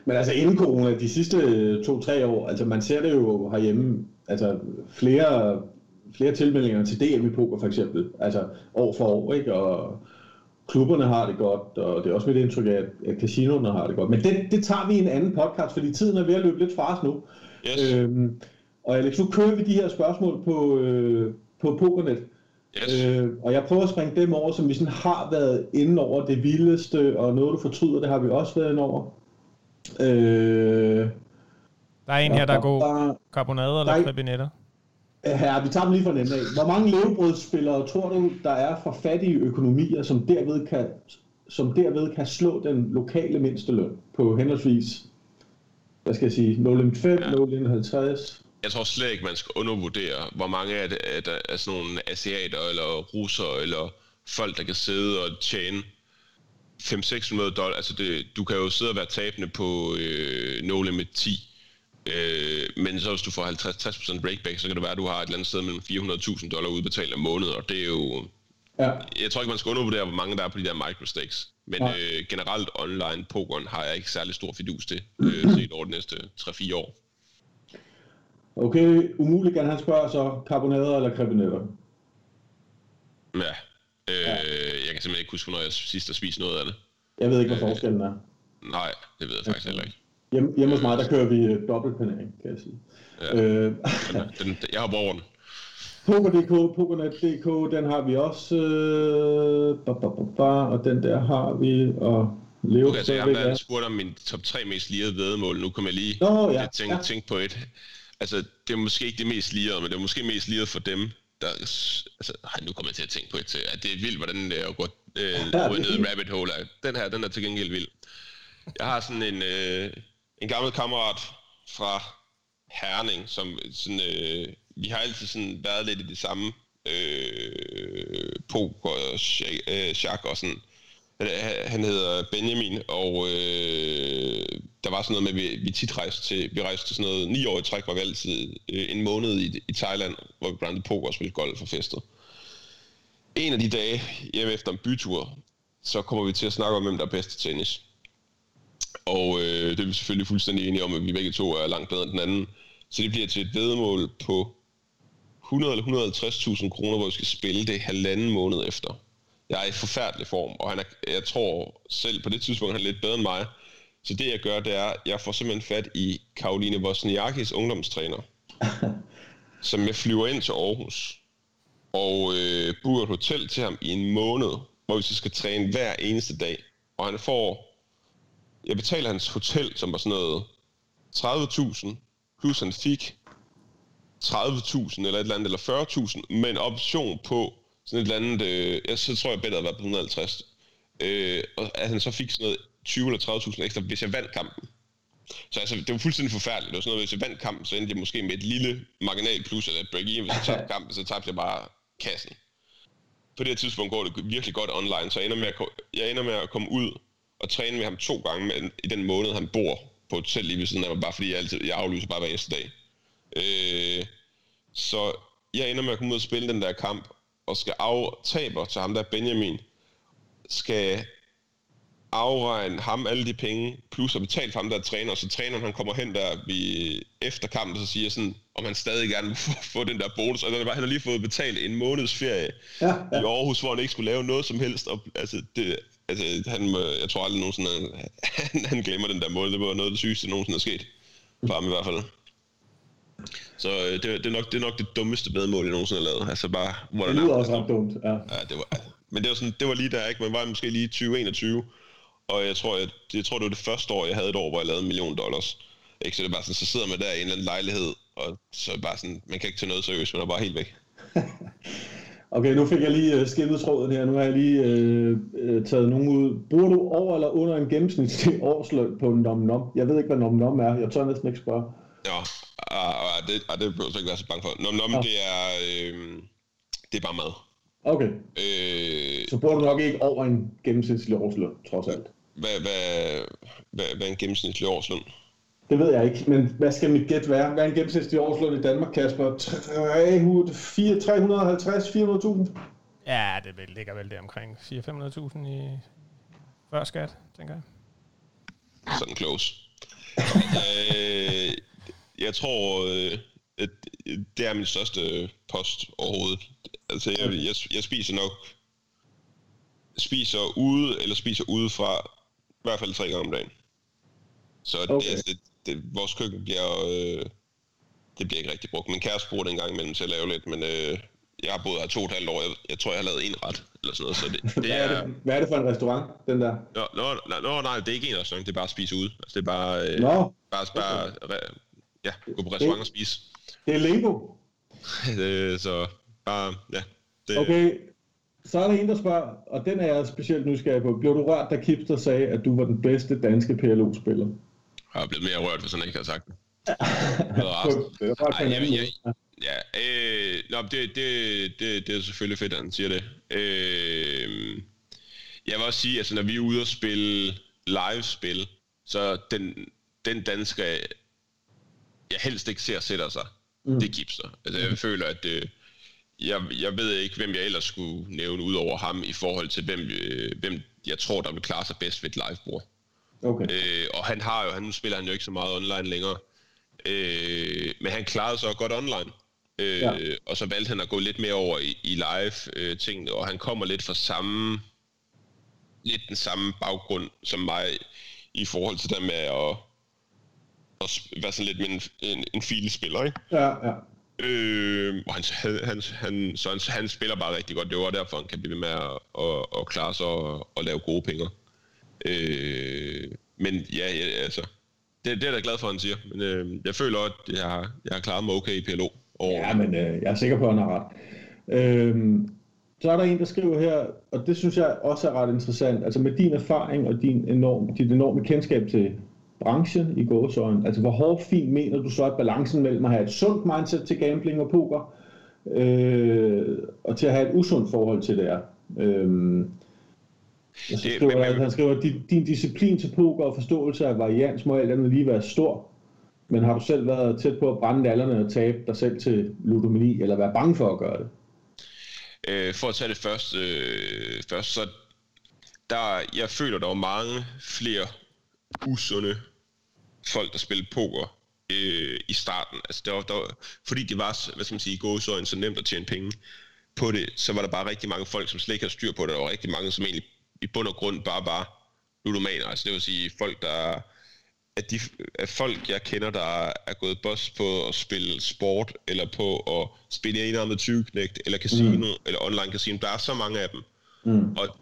Men altså inden corona, de sidste øh, to-tre år, altså man ser det jo herhjemme, altså flere, flere tilmeldinger til DM i poker for eksempel, altså år for år, ikke? Og klubberne har det godt, og det er også mit indtryk af, at casinoerne har det godt. Men det, det tager vi i en anden podcast, fordi tiden er ved at løbe lidt fra os nu. Yes, Øhm, og Alex, nu kører vi de her spørgsmål på, øh, på Pokernet. yes. Øh, og jeg prøver at springe dem over, som vi sådan har været inde over det vildeste, og noget du fortryder, det har vi også været inde over. Øh, Der er en her, der er god. Karbonade er eller krebinetter? Her, vi tager dem lige fra den af. Hvor mange levebrødsspillere tror du, der er fra fattige økonomier, som derved kan, som derved kan slå den lokale mindsteløn på henholdsvis, hvad skal jeg sige, 0,5, Ja. 0,50? Jeg tror slet ikke, man skal undervurdere, hvor mange af det er, der er sådan nogle asiater, eller russere, eller folk, der kan sidde og tjene 500-600 dollars. Altså, det, du kan jo sidde og være tabende på øh, no limit 10. Øh, men så hvis du får 50-60% breakback, så kan det være, at du har et eller andet sted mellem 400.000 dollar udbetalt om måneden, og det er jo... Ja, Jeg tror ikke, man skal undervurdere, hvor mange der er på de der microstakes. Men Nej. øh, generelt online pokeren har jeg ikke særlig stor fidus til, øh, set over de næste 3-4 år. okay. Umuligt kan han spørge så, karbonader eller krebinetter? Ja. Øh, Jeg kan simpelthen ikke huske, hvornår jeg sidst har spist noget af det. Jeg ved ikke, hvad forskellen er. Nej, det ved jeg faktisk heller ikke. Hjemme, hjemme hos mig, der kører vi øh, dobbeltpanering, kan jeg sige. Ja. Øh, Men den, jeg hopper over den. Poker.dk, Pokernet.dk, den har vi også, øh, ba, ba, ba, ba, og den der har vi, og Leo Okay, jeg har er. spurgt om min top 3 mest lirede vedmål. Nu kommer jeg lige Nå, ja, til at tænke, ja. tænke på et. altså, det er måske ikke det mest lirede, men det er måske mest lirede for dem, der, altså, ej, nu kommer jeg til at tænke på et, at det er vildt, hvordan det er at gå øh, ned i rabbit hole. Den her, den er til gengæld vild. Jeg har sådan en, øh, en gammel kammerat fra Herning, som sådan, øh, vi har altid sådan været lidt i det samme øh, poker og chak øh, og sådan. Øh, han hedder Benjamin, og øh, der var sådan noget med, at vi, vi tit rejste til, vi rejste til sådan noget ni år i træk, var vi altid øh, en måned i, i Thailand, hvor vi brændte poker og spillede golf og festet. En af de dage, hjemme efter en bytur, så kommer vi til at snakke om, hvem der er bedst til tennis. Og øh, det er vi selvfølgelig fuldstændig enige om, at vi begge to er langt bedre end den anden. Så det bliver til et vedmål på 100 eller 150.000 kroner, hvor vi skal spille det halvanden måned efter. Jeg er i forfærdelig form, og han er, jeg tror selv på det tidspunkt, han er lidt bedre end mig. Så det jeg gør, det er, at jeg får simpelthen fat i Karoline Wozniakis ungdomstræner, som jeg flyver ind til Aarhus, og øh, booker et hotel til ham i en måned, hvor vi så skal træne hver eneste dag. Og han får, jeg betaler hans hotel, som var sådan noget 30.000, plus han fik 30.000 eller et eller andet, eller 40.000, med en option på sådan et eller andet, øh, jeg så tror jeg bedre være på 150. Øh, og at han så fik sådan noget 20 eller 30.000 ekstra, hvis jeg vandt kampen. Så altså, det var fuldstændig forfærdeligt. Det var sådan noget, hvis jeg vandt kampen, så endte jeg måske med et lille marginal plus eller et break-even. Hvis jeg tabte kampen, så tabte jeg bare kassen. På det her tidspunkt går det virkelig godt online, så jeg ender med at, jeg ender med at komme ud og træne med ham to gange med, i den måned, han bor på hotel lige ved siden af mig, bare fordi jeg, altid, jeg aflyser bare hver eneste dag. Øh, så jeg ender med at komme ud og spille den der kamp, og skal aftabe til ham der Benjamin, skal afregne ham alle de penge, plus at betale for ham der træner, og så træneren han kommer hen der vi, efter kampen, og så siger sådan, om han stadig gerne vil få, få den der bonus, og han har lige fået betalt en måneds ferie ja, ja. i Aarhus, hvor han ikke skulle lave noget som helst, og altså, det, altså han, jeg tror aldrig nogensinde, han, han glemmer den der måde, det var noget af det sygeste, der nogensinde er sket, for ham i hvert fald. Så øh, det, det, er nok, det er nok det dummeste bedmål, jeg nogensinde har lavet. Altså bare, hvor det lyder også ret dumt, ja. ja det var, men det var, sådan, det var lige der, ikke? Man var måske lige 2021, og jeg tror, jeg, jeg tror, det var det første år, jeg havde et år, hvor jeg lavede en million dollars. Ikke? Så det er bare sådan, så sidder man der i en eller anden lejlighed, og så er bare sådan, man kan ikke tage noget seriøst, man er bare helt væk. okay, nu fik jeg lige uh, skimmet tråden her. Nu har jeg lige uh, uh, taget nogen ud. Bruger du over eller under en gennemsnitlig årsløn på en nom-nom? Jeg ved ikke, hvad nom-nom er. Jeg tør næsten ikke spørge. Ja, ah, ah, det, ah, det behøver så ikke være så bange for. Nom-nom, ja. det er... Øh, det er bare mad. Okay. Øh, så bruger du nok ikke over en gennemsnitlig årsløn, trods alt. Hvad, hvad, hvad, hvad er en gennemsnitlig årsløn? Det ved jeg ikke, men hvad skal mit gæt være? Hvad er en gennemsnitlig årsløn i Danmark, Kasper? 350 400.000? Ja, det ligger vel der omkring 400-500.000 i før skat, tænker jeg. Sådan close. øh, jeg tror, øh, at det er min største post overhovedet. Altså, jeg, jeg, jeg spiser nok spiser ude, eller spiser udefra, i hvert fald tre gange om dagen. Så okay. det, det, det, vores køkken bliver, øh, det bliver ikke rigtig brugt. Min kæreste bruger det en gang imellem til at lave lidt, men øh, jeg har boet her to og et halvt år. Jeg, jeg tror, jeg har lavet en ret, eller sådan noget. Så det, det hvad, er, det, hvad er det for en restaurant, den der? Nå, nå, nå, nej, det er ikke en restaurant, det er bare at spise ude. Altså, det er bare, øh, nå. bare, bare ja, gå på restaurant det, og spise. Det er. Øh, så bare, ja. Det, okay, så er der en, der spørger, og den er jeg specielt nysgerrig på. Blev du rørt, da Kipster sagde, at du var den bedste danske PLO-spiller? Jeg har blevet mere rørt, hvis han ikke har sagt det. Ej, jeg, jeg, ja, øh, nå, det, det, det, det er selvfølgelig fedt, at han siger det. Øh, jeg vil også sige, altså når vi er ude og spille live-spil, så den, den dansker, jeg helst ikke ser sætter sig, mm. det er Gipster. Altså jeg føler, at det, jeg, jeg ved ikke, hvem jeg ellers skulle nævne ud over ham i forhold til, hvem, øh, hvem jeg tror, der vil klare sig bedst ved et livebord. Okay. Øh, og han har jo, han spiller han jo ikke så meget online længere. Øh, men han klarede sig godt online. Øh, ja. Og så valgte han at gå lidt mere over i, i live-tingene, øh, og han kommer lidt fra samme, lidt den samme baggrund som mig i forhold til det med at, at være sådan lidt med en, en, en filespiller, ikke? Ja, ja. Øh, og han, han, han, så han, han spiller bare rigtig godt. Det var derfor, han kan blive ved med at, at, at klare sig og, og lave gode penge. Øh, men ja, ja, altså, det, det er jeg da glad for, at han siger. Men øh, jeg føler også, at jeg har, jeg har klaret mig okay i PLO. Og... Ja, men øh, jeg er sikker på, at han har ret. Øh, så er der en, der skriver her, og det synes jeg også er ret interessant, altså med din erfaring og din enorm, dit enorme kendskab til branchen i gåsøjne, altså hvor hårdt fint mener du så, at balancen mellem at have et sundt mindset til gambling og poker, øh, og til at have et usundt forhold til det er? Øh, skriver, det, men, men, han skriver, din, din disciplin til poker og forståelse af varians må alt andet lige være stor. Men har du selv været tæt på at brænde nallerne og tabe dig selv til ludomani, eller være bange for at gøre det? Øh, for at tage det først, øh, først så der, jeg føler, der var mange flere usunde folk, der spillede poker øh, i starten. Altså, der var, der var, fordi det var, hvad skal man sige, i gåsøjne så nemt at tjene penge på det, så var der bare rigtig mange folk, som slet ikke havde styr på det, og rigtig mange, som egentlig i bund og grund bare var ludomaner. Altså det vil sige folk, der at, de, at folk, jeg kender, der er gået boss på at spille sport, eller på at spille enarmet 20 knægt, eller casino, mm. eller online casino, der er så mange af dem. Mm. Og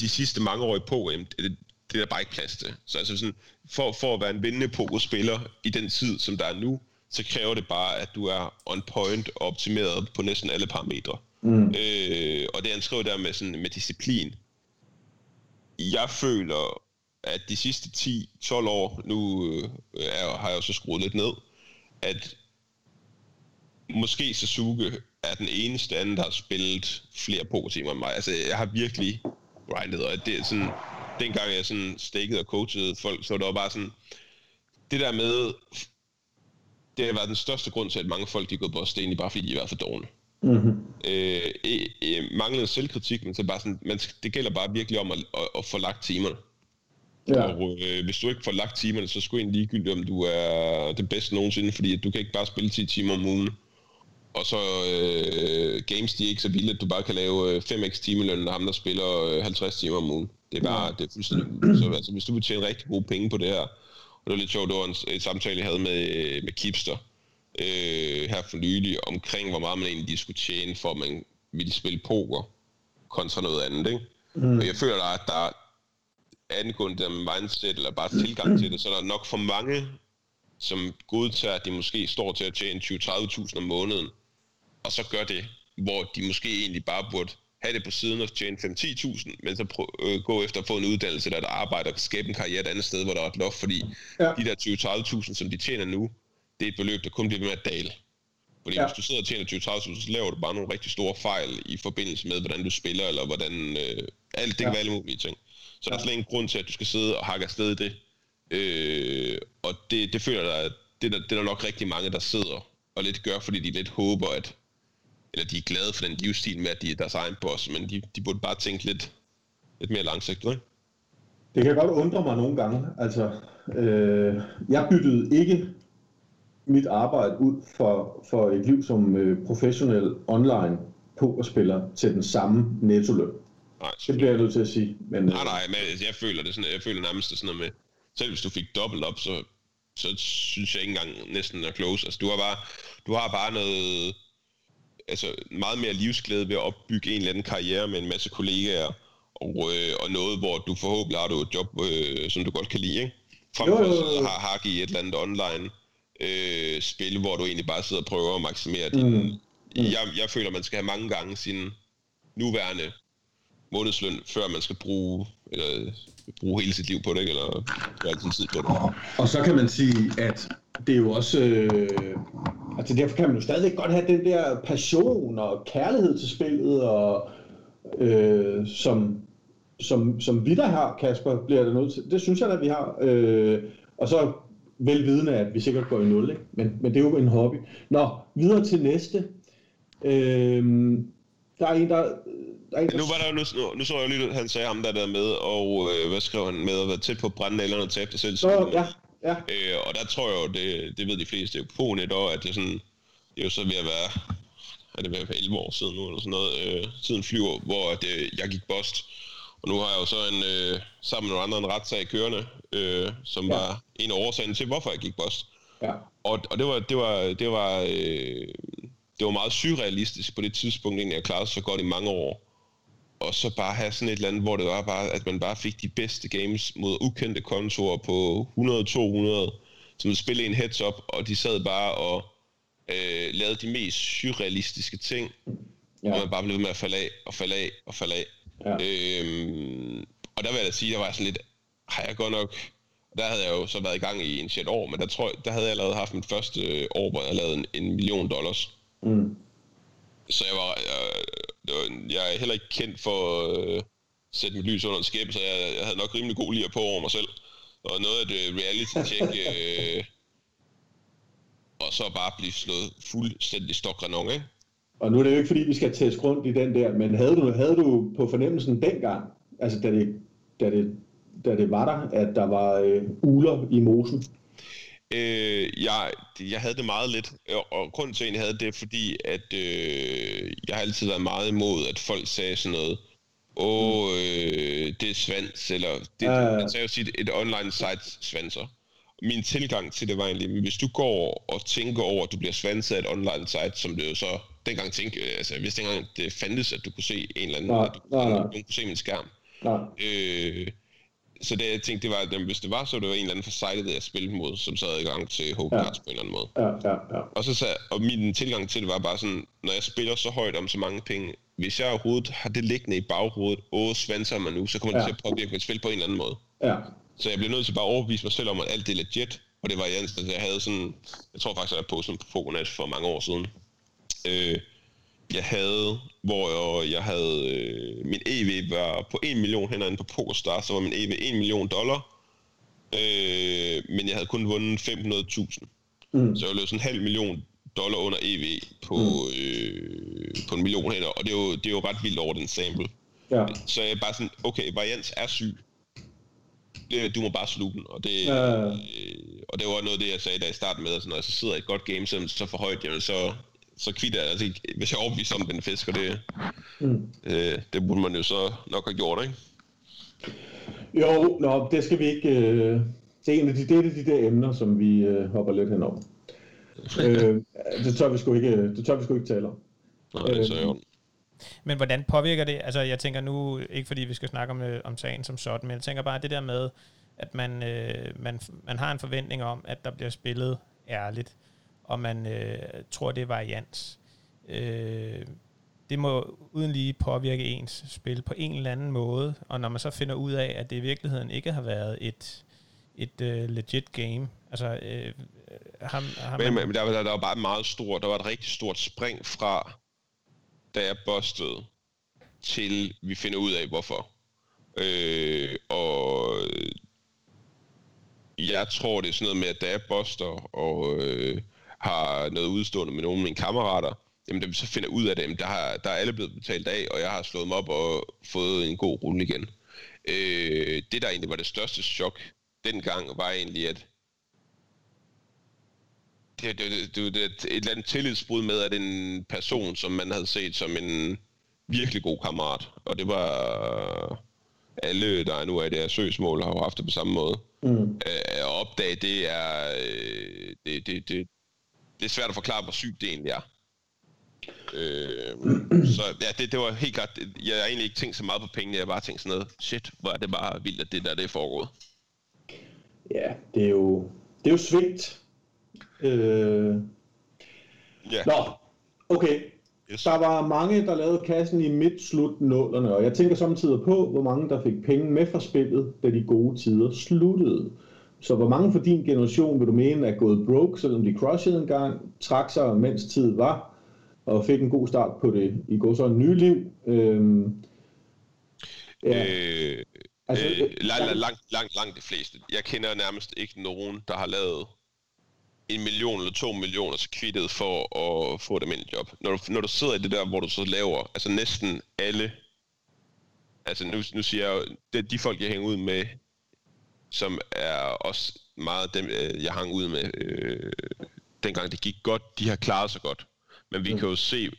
de sidste mange år i på, det, det er der bare ikke plads til. Så altså sådan, for, for at være en vindende pokerspiller i den tid, som der er nu, så kræver det bare, at du er on point og optimeret på næsten alle parametre. Mm. Øh, og det han skriver der med, sådan, med disciplin. Jeg føler, at de sidste 10-12 år, nu øh, er, har jeg jo så skruet lidt ned, at måske Sasuke er den eneste anden, der har spillet flere pokertimer end mig. Altså, jeg har virkelig grindet, og det er sådan, dengang jeg sådan stikket og coachede folk, så var det bare sådan, det der med, det har været den største grund til, at mange folk de er gået på egentlig bare fordi de er været for dårlige. Mm-hmm. Øh, øh, manglende selvkritik, men så bare sådan, man, det gælder bare virkelig om at, at, at få lagt timerne. Ja. Og øh, hvis du ikke får lagt timerne, så skulle det ligegyldigt, om du er det bedste nogensinde, fordi du kan ikke bare spille 10 timer om ugen. Og så øh, games, de er ikke så vilde, at du bare kan lave 5x øh, timeløn af ham, der spiller 50 øh, timer om ugen. Det er bare, det er fuldstændig... Så, altså, hvis du vil tjene rigtig gode penge på det her, og det var lidt sjovt, det var en, et samtale, jeg havde med, med Kipster, øh, her for nylig omkring, hvor meget man egentlig skulle tjene, for at man ville spille poker kontra noget andet. Ikke? Mm. Og jeg føler, at der angående det mindset, eller bare tilgang til det, så er der nok for mange, som godtager, at de måske står til at tjene 20-30.000 om måneden, og så gør det, hvor de måske egentlig bare burde have det på siden og tjene 5-10.000, men så prøv, øh, gå efter at få en uddannelse, der arbejder og skabe en karriere et andet sted, hvor der er et loft, fordi ja. de der 20-30.000, som de tjener nu, det er et beløb, der kun bliver med at dale. Fordi ja. hvis du sidder og tjener 20-30.000, så laver du bare nogle rigtig store fejl i forbindelse med, hvordan du spiller, eller hvordan... Øh, alt, det ja. kan være alle mulige ting. Så ja. der er slet ingen grund til, at du skal sidde og hakke afsted i det. Øh, og det, det føler jeg, det, der, det er der nok rigtig mange, der sidder og lidt gør, fordi de lidt håber, at eller de er glade for den livsstil med, at de er deres egen boss, men de, de burde bare tænke lidt, lidt mere langsigtet, ikke? Det kan godt undre mig nogle gange. Altså, øh, jeg byttede ikke mit arbejde ud for, for et liv som øh, professionel online pokerspiller til den samme nettoløn. Nej, det bliver jeg nødt til at sige. Men, nej, øh, nej, men jeg føler det sådan, jeg føler nærmest sådan noget med, selv hvis du fik dobbelt op, så, så synes jeg ikke engang næsten er close. Altså, du har bare, du har bare noget, altså meget mere livsglæde ved at opbygge en eller anden karriere med en masse kollegaer, og, øh, og noget, hvor du forhåbentlig har du et job, øh, som du godt kan lide, ikke? Frem for at har hakke i et eller andet online øh, spil, hvor du egentlig bare sidder og prøver at maksimere din... Mm. Mm. Jeg, jeg føler, man skal have mange gange sin nuværende månedsløn, før man skal bruge, eller, bruge hele sit liv på det, eller bruge sin tid på det. Og så kan man sige, at det er jo også... Øh, altså derfor kan man jo stadig godt have den der passion og kærlighed til spillet, og øh, som, som, som vi der har, Kasper, bliver det nødt til. Det synes jeg at vi har. Øh, og så velvidende, at vi sikkert går i nul, ikke? Men, men det er jo en hobby. Nå, videre til næste. Øh, der er en, der... der, er en, der... Nu var der jo, nu, nu så jeg lige, han sagde ham der der med, og øh, hvad skrev han med at være tæt på at brænde eller og tabe det selv. Så, ja, ja. Øh, og der tror jeg jo, det, det ved de fleste jo på net og at det er sådan, det er jo så ved at være, er det ved at være 11 år siden nu, eller sådan noget, øh, tiden flyver, hvor at, øh, jeg gik bost. Og nu har jeg jo så en, øh, sammen med nogle andre en retssag kørende, øh, som ja. var en af årsagen til, hvorfor jeg gik bost. Ja. Og, og det var, det var, det var, øh, det var meget surrealistisk på det tidspunkt, egentlig jeg klarede så godt i mange år. og så bare have sådan et eller andet, hvor det var bare, at man bare fik de bedste games mod ukendte kontorer på 100-200, som spille en heads up, og de sad bare og øh, lavede de mest surrealistiske ting, ja. og man bare blev ved med at falde af, og falde af, og falde af. Ja. Øhm, og der vil jeg da sige, der var sådan lidt, har jeg godt nok, der havde jeg jo så været i gang i en shit år, men der, tror jeg, der havde jeg allerede haft mit første år, hvor jeg lavede en, en million dollars. Mm. Så jeg var, jeg, det var, jeg er heller ikke kendt for at øh, sætte mit lys under en skæbe, så jeg, jeg havde nok rimelig god lige på over mig selv. Og noget af det reality-check, øh, og så bare blive slået fuldstændig stokrenon, ikke? Og nu er det jo ikke, fordi vi skal teste rundt i den der, men havde du, havde du på fornemmelsen dengang, altså da det, da det, da det var der, at der var øh, uler i mosen? Øh, jeg, jeg havde det meget lidt, og grunden til, at jeg havde det, fordi, at øh, jeg har altid været meget imod, at folk sagde sådan noget, åh, oh, øh, det er svans, eller det, uh, man sagde jo sige, et online site svanser. Min tilgang til det var egentlig, hvis du går og tænker over, at du bliver svanset af et online site, som det jo så dengang tænkte, øh, altså hvis dengang det fandtes, at du kunne se en eller anden, nej, du, nej, nej. du kunne se min skærm. Nej. Øh, så det jeg tænkte, det var, at hvis det var, så var det var en eller anden for sejlet, jeg spillede mod, som så havde i gang til HK ja. på en eller anden måde. Ja, ja, ja. Og, så, og min tilgang til det var bare sådan, når jeg spiller så højt om så mange penge, hvis jeg overhovedet har det liggende i baghovedet, åh, svanser man nu, så kommer ja. det til at påvirke mit spil på en eller anden måde. Ja. Så jeg blev nødt til bare at overbevise mig selv om, at alt det er legit, og det var Jens, at jeg havde sådan, jeg tror faktisk, at jeg på sådan på Pokernet for mange år siden. Øh, jeg havde, hvor jeg, jeg havde, øh, min EV var på 1 million herinde på PokerStars, så var min EV 1 million dollar, øh, men jeg havde kun vundet 500.000. Mm. Så jeg løb sådan en halv million dollar under EV på, mm. øh, på en million hænder, og det er, jo, det er jo ret vildt over den sample. Ja. Så jeg bare sådan, okay, varians er syg. Det, du må bare sluge den, og det, ja. øh, og det var noget af det, jeg sagde, da jeg startede med, altså, når jeg så sidder i et godt game, så, så for højt, jamen, så, så kvitter jeg, altså, hvis jeg overbeviser om den fisk, og det, mm. øh, det burde man jo så nok have gjort, ikke? Jo, nå, det skal vi ikke, øh, det er en af de, det er de der emner, som vi øh, hopper lidt henover øh, det, tør vi sgu ikke, det tør vi sgu ikke tale om. Nej, det er så jo. Men hvordan påvirker det? Altså, jeg tænker nu, ikke fordi vi skal snakke om, øh, om sagen som sådan, men jeg tænker bare det der med, at man, øh, man, man har en forventning om, at der bliver spillet ærligt, og man øh, tror, det er varians. Øh, det må uden lige påvirke ens spil på en eller anden måde, og når man så finder ud af, at det i virkeligheden ikke har været et, et øh, legit game, altså øh, øh ham, ham, men, men der, der, der var bare meget stort, der var et rigtig stort spring fra, der er bustet, til vi finder ud af, hvorfor. Øh, og øh, jeg tror, det er sådan noget med, at da er buster og øh, har noget udstående med nogle af mine kammerater, jamen da vi så finder ud af det, der, har, der er alle blevet betalt af, og jeg har slået dem op og fået en god rulle igen. Øh, det, der egentlig var det største chok dengang, var egentlig, at det, det, det, det, et eller andet tillidsbrud med, at en person, som man havde set som en virkelig god kammerat, og det var alle, der er nu er i det her søgsmål, har jo haft det på samme måde. Mm. At opdage, det er, øh, det, det, det, det er svært at forklare, hvor sygt det egentlig er. Øh, så ja, det, det var helt klart, jeg har egentlig ikke tænkt så meget på pengene, jeg har bare tænkt sådan noget, shit, hvor er det bare vildt, at det der det er foregået. Ja, det er jo, det er jo svigt. Øh... Ja. Nå, okay. Yes. Der var mange, der lavede kassen i midt-slut nullerne, og jeg tænker samtidig på, hvor mange, der fik penge med fra spillet, da de gode tider sluttede. Så hvor mange for din generation vil du mene er gået broke, selvom de crushede en gang, trak sig, mens tid var, og fik en god start på det i går så en ny liv? Øhm, ja. øh, altså, øh, langt, langt, langt, langt de fleste. Jeg kender nærmest ikke nogen, der har lavet en million eller to millioner så kvittet for at få ind i job. Når du, når du sidder i det der, hvor du så laver, altså næsten alle, altså nu, nu siger jeg jo, det er de folk, jeg hænger ud med, som er også meget dem, øh, jeg hang ud med, øh, dengang det gik godt, de har klaret sig godt. Men vi mm. kan jo se,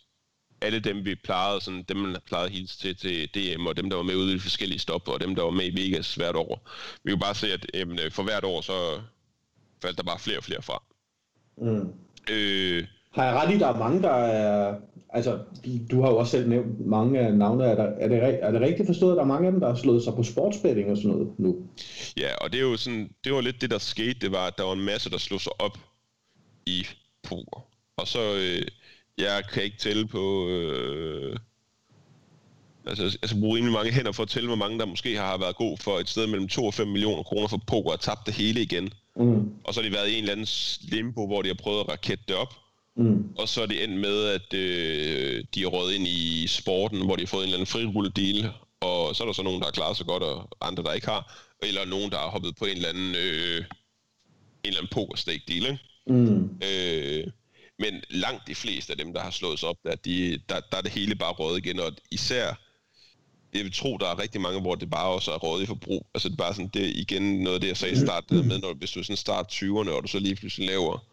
alle dem, vi plejede, sådan, dem, man har plejet helt til, til DM, og dem, der var med ude i de forskellige stop, og dem, der var med i Vegas hvert år. Vi kan bare se, at jamen, for hvert år, så faldt der bare flere og flere fra. Mm. Øh, Har jeg ret i, der er mange, der er... Altså, du har jo også selv nævnt mange af navnene. Er, der, er, det, er det rigtigt forstået, at der er mange af dem, der har slået sig på sportsbetting og sådan noget nu? Ja, og det er jo sådan, det var lidt det, der skete. Det var, at der var en masse, der slog sig op i poker. Og så, øh, jeg kan ikke tælle på... Øh, altså, altså bruge rimelig mange hænder for at tælle, hvor mange der måske har været god for et sted mellem 2 og 5 millioner kroner for poker og tabt det hele igen. Mm. Og så har de været i en eller anden limbo, hvor de har prøvet at rakette det op. Mm. Og så er det endt med, at øh, de er røget ind i sporten, hvor de har fået en eller anden frirulledeal. Og så er der så nogen, der har klaret sig godt, og andre, der ikke har. Eller nogen, der har hoppet på en eller anden, øh, en eller anden pokerstake deal. Ikke? Mm. Øh, men langt de fleste af dem, der har slået sig op, der, de, der, der er det hele bare røget igen. Og især jeg vil tro, der er rigtig mange, hvor det bare også er råd i forbrug. Altså det er bare sådan, det er igen noget af det, jeg sagde i starten med, når, hvis du er sådan start 20'erne, og du så lige pludselig laver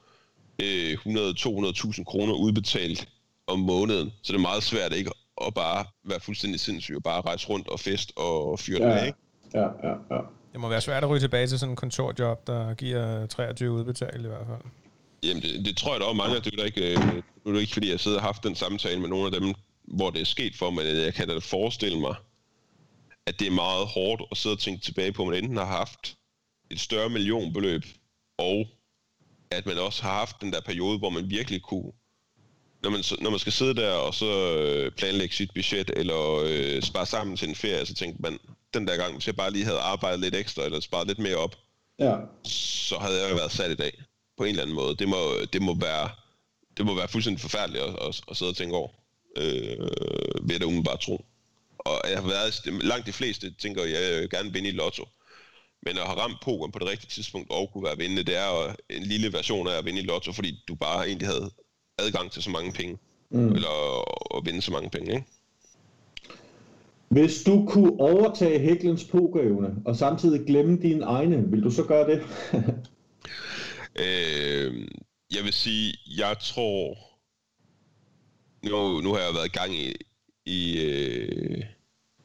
øh, 100-200.000 kroner udbetalt om måneden, så det er meget svært ikke at bare være fuldstændig sindssyg og bare rejse rundt og fest og fyre ja. det af, ikke? Ja, ja, ja. Det må være svært at ryge tilbage til sådan en kontorjob, der giver 23 udbetalt i hvert fald. Jamen, det, det tror jeg, der er mange af det, der ikke, øh, det er ikke fordi, jeg sidder og har haft den samtale med nogle af dem, hvor det er sket for mig, jeg kan da forestille mig, at det er meget hårdt at sidde og tænke tilbage på, at man enten har haft et større millionbeløb, og at man også har haft den der periode, hvor man virkelig kunne, når man, når man skal sidde der og så øh, planlægge sit budget, eller øh, spare sammen til en ferie, så tænkte man, den der gang, hvis jeg bare lige havde arbejdet lidt ekstra, eller sparet lidt mere op, ja. så havde jeg jo været sat i dag, på en eller anden måde. Det må, det må være, det må være fuldstændig forfærdeligt at, at, at sidde og tænke over, øh, ved at umiddelbart tro og jeg har været, langt de fleste tænker, jeg, jeg vil gerne vinde i lotto. Men at have ramt pokeren på det rigtige tidspunkt og kunne være vindende, det er en lille version af at vinde i lotto, fordi du bare egentlig havde adgang til så mange penge. Mm. Eller at vinde så mange penge, ikke? Hvis du kunne overtage Hæklens pokerevne og samtidig glemme dine egne, vil du så gøre det? øh, jeg vil sige, jeg tror... Nu, nu har jeg været i gang i, i øh,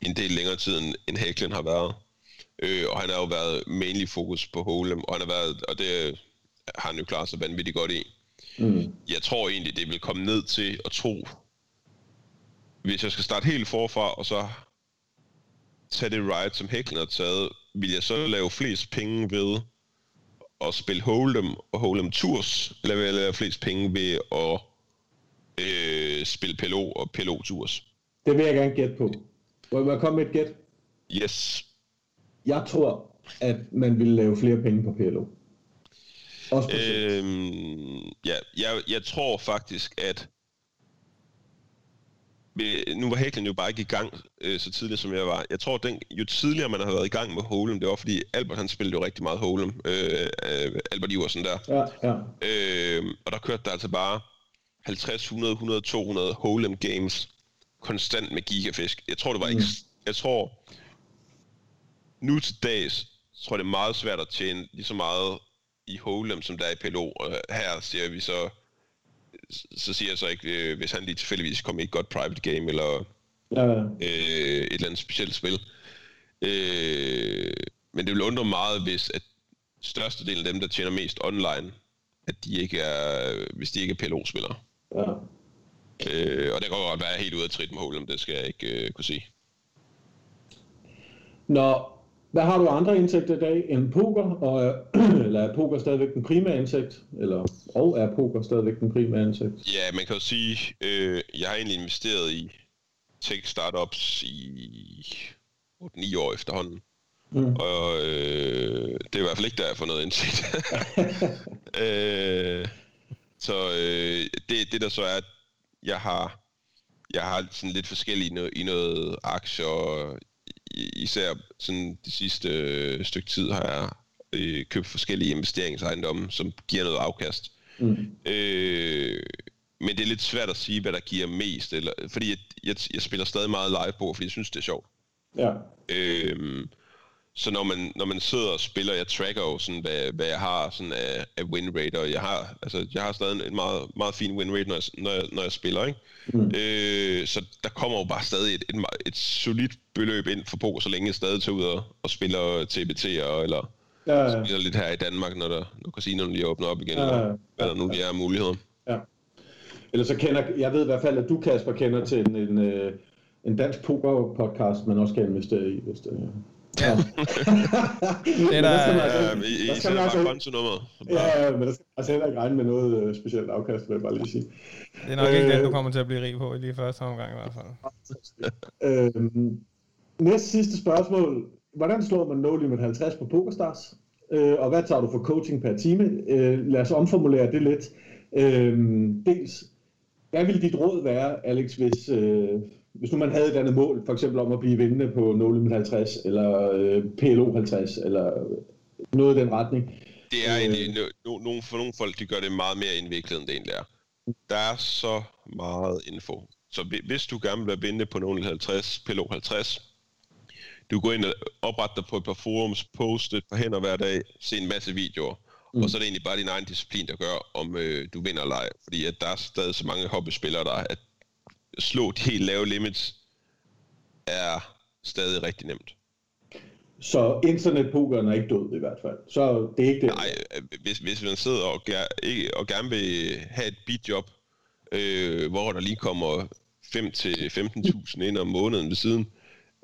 en del længere tid, end Hæklen har været. Øh, og han har jo været mainly fokus på Holem, og han har været, og det har han jo klaret sig vanvittigt godt i. Mm. Jeg tror egentlig, det vil komme ned til at tro, hvis jeg skal starte helt forfra, og så tage det ride, som Hæklen har taget, vil jeg så lave flest penge ved at spille Hold'em og Hold'em Tours, eller vil jeg lave flest penge ved at øh, spille PLO og PLO Tours? Det vil jeg gerne gætte på. Må jeg komme med et gæt? Yes. Jeg tror, at man vil lave flere penge på PLO. Også på øhm, ja, jeg, jeg tror faktisk, at nu var Hæklen jo bare ikke i gang øh, så tidligt, som jeg var. Jeg tror, den, jo tidligere man har været i gang med Holem, det var fordi Albert han spillede jo rigtig meget Holem. Øh, øh, Albert Iversen der. Ja, ja. Øh, og der kørte der altså bare 50, 100, 100, 200 Holem games konstant med gigafisk. Jeg tror, det var ikke... Mm. Jeg tror, nu til dags, tror jeg, det er meget svært at tjene lige så meget i Holem, som der er i PLO. Og her siger vi så, så siger jeg så ikke, øh, hvis han lige tilfældigvis kommer i et godt private game, eller ja, ja. Øh, et eller andet specielt spil. Øh, men det vil undre meget, hvis at størstedelen af dem, der tjener mest online, at de ikke er, hvis de ikke er PLO-spillere. Ja. Øh, og det kan godt være helt ude af trit med Holm, det skal jeg ikke øh, kunne sige. Nå, hvad har du andre indtægter i dag end poker? Og, eller er poker stadigvæk den primære indtægt? Eller, og er poker stadigvæk den primære indtægt? Ja, man kan jo sige, øh, jeg har egentlig investeret i tech startups i 8-9 år efterhånden. Mm. Og øh, det er i hvert fald ikke der, jeg får noget indsigt. øh, så øh, det, det der så er, jeg har, jeg har sådan lidt forskellige i noget, i noget aktier, og især sådan de sidste øh, stykke tid har jeg øh, købt forskellige investeringsejendomme, som giver noget afkast. Mm. Øh, men det er lidt svært at sige, hvad der giver mest, eller, fordi jeg, jeg, jeg spiller stadig meget live på, fordi jeg synes, det er sjovt. Ja. Øh, så når man, når man sidder og spiller, jeg tracker jo sådan, hvad, hvad jeg har sådan af, af win rate, og jeg har, altså, jeg har stadig en meget, meget fin win rate, når jeg, når jeg, når jeg spiller, ikke? Mm. Øh, så der kommer jo bare stadig et, et, et solidt beløb ind for poker, så længe jeg stadig tager ud og, og spiller TBT'er, eller ja, ja. spiller lidt her i Danmark, når, der, når casinoerne lige åbner op igen, ja, ja, eller hvad der nu lige er muligheder. Ja. Eller så kender, jeg ved i hvert fald, at du, Kasper, kender til en, en, øh, en dansk poker-podcast, man også kan investere i, hvis det... Ja. det er der, der, altså, Ja, I, I sætter bare kontonummeret. Så bare- Ja, men der skal altså heller ikke regne med noget øh, specielt afkast, vil jeg bare lige sige. det er nok ikke Øh. den, du kommer til at blive rig på i lige første omgang i hvert fald. Øhm, næste sidste spørgsmål. Hvordan slår man No Limit 50 på PokerStars? Øh, og hvad tager du for coaching per time? Øh, lad os omformulere det lidt. Øhm, dels, hvad ville dit råd være, Alex, hvis, øh, hvis nu man havde et andet mål, for eksempel om at blive vindende på No Limit 50, eller øh, PLO 50, eller noget i den retning? Det er Øh. egentlig, no, no, for nogle folk, de gør det meget mere indviklet, end det egentlig er. Der er så meget info. Så hvi- hvis du gerne vil være vinde på nogle 50, PLO 50, du går ind og opretter dig på et par forums, poste et par hænder hver dag, se en masse videoer, mm. og så er det egentlig bare din egen disciplin, der gør, om øh, du vinder eller ej. Fordi at der er stadig så mange hobbyspillere, der er, at slå de helt lave limits er stadig rigtig nemt. Så internetpokeren er ikke død i hvert fald. Så det er ikke det. Nej, hvis, hvis man sidder og, ger, ikke, og gerne vil have et bidjob, øh, hvor der lige kommer 5-15.000 ind om måneden ved siden,